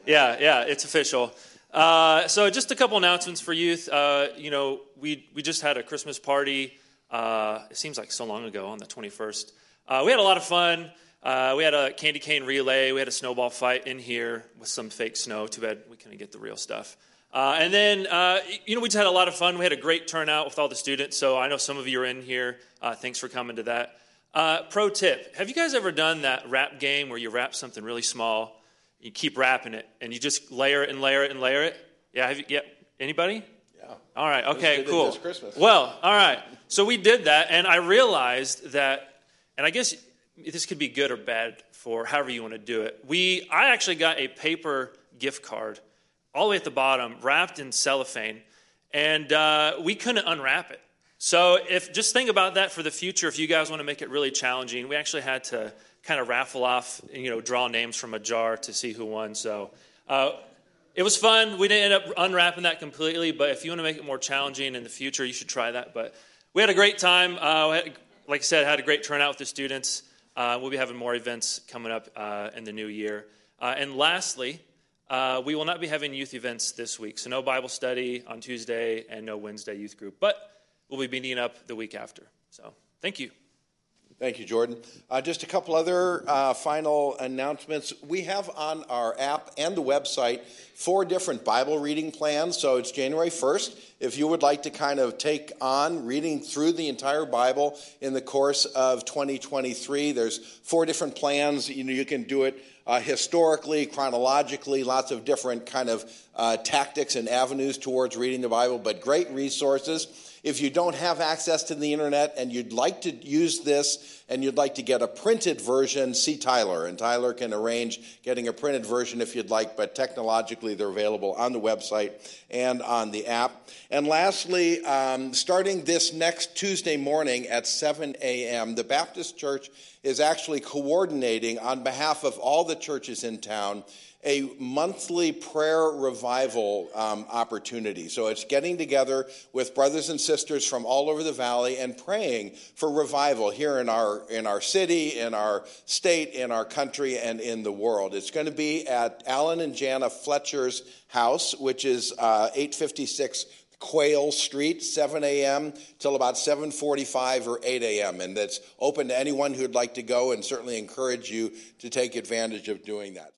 Yeah, yeah, it's official. Uh, so just a couple announcements for youth. Uh, you know, we we just had a Christmas party. Uh, it seems like so long ago on the 21st. Uh, we had a lot of fun. Uh, we had a candy cane relay. We had a snowball fight in here with some fake snow. Too bad we couldn't get the real stuff. Uh, and then, you know, we just had a lot of fun. We had a great turnout with all the students. So I know some of you are in here. Thanks for coming to that. Pro tip Have you guys ever done that wrap game where you wrap something really small, you keep wrapping it, and you just layer it and layer it and layer it? Yeah, have you, yeah. Anybody? Yeah. All right. Okay. Cool. this Christmas. Well. All right. So we did that, and I realized that, and I guess this could be good or bad for however you want to do it. We, I actually got a paper gift card, all the way at the bottom, wrapped in cellophane, and uh, we couldn't unwrap it. So if just think about that for the future. If you guys want to make it really challenging, we actually had to kind of raffle off, you know, draw names from a jar to see who won. So. Uh, it was fun. We didn't end up unwrapping that completely, but if you want to make it more challenging in the future, you should try that. But we had a great time. Uh, had, like I said, had a great turnout with the students. Uh, we'll be having more events coming up uh, in the new year. Uh, and lastly, uh, we will not be having youth events this week. So no Bible study on Tuesday and no Wednesday youth group. But we'll be meeting up the week after. So thank you. Thank you, Jordan. Uh, just a couple other uh, final announcements. We have on our app and the website four different Bible reading plans. So it's January 1st. If you would like to kind of take on reading through the entire Bible in the course of 2023, there's four different plans. You know, you can do it uh, historically, chronologically, lots of different kind of uh, tactics and avenues towards reading the Bible, but great resources. If you don't have access to the internet and you'd like to use this and you'd like to get a printed version, see Tyler. And Tyler can arrange getting a printed version if you'd like, but technologically they're available on the website and on the app. And lastly, um, starting this next Tuesday morning at 7 a.m., the Baptist Church is actually coordinating on behalf of all the churches in town a monthly prayer revival um, opportunity. So it's getting together with brothers and sisters from all over the valley and praying for revival here in our in our city, in our state, in our country, and in the world. It's going to be at Alan and Jana Fletcher's house, which is uh, 856 Quail Street, 7 a.m. till about 7:45 or 8 a.m. And that's open to anyone who'd like to go, and certainly encourage you to take advantage of doing that.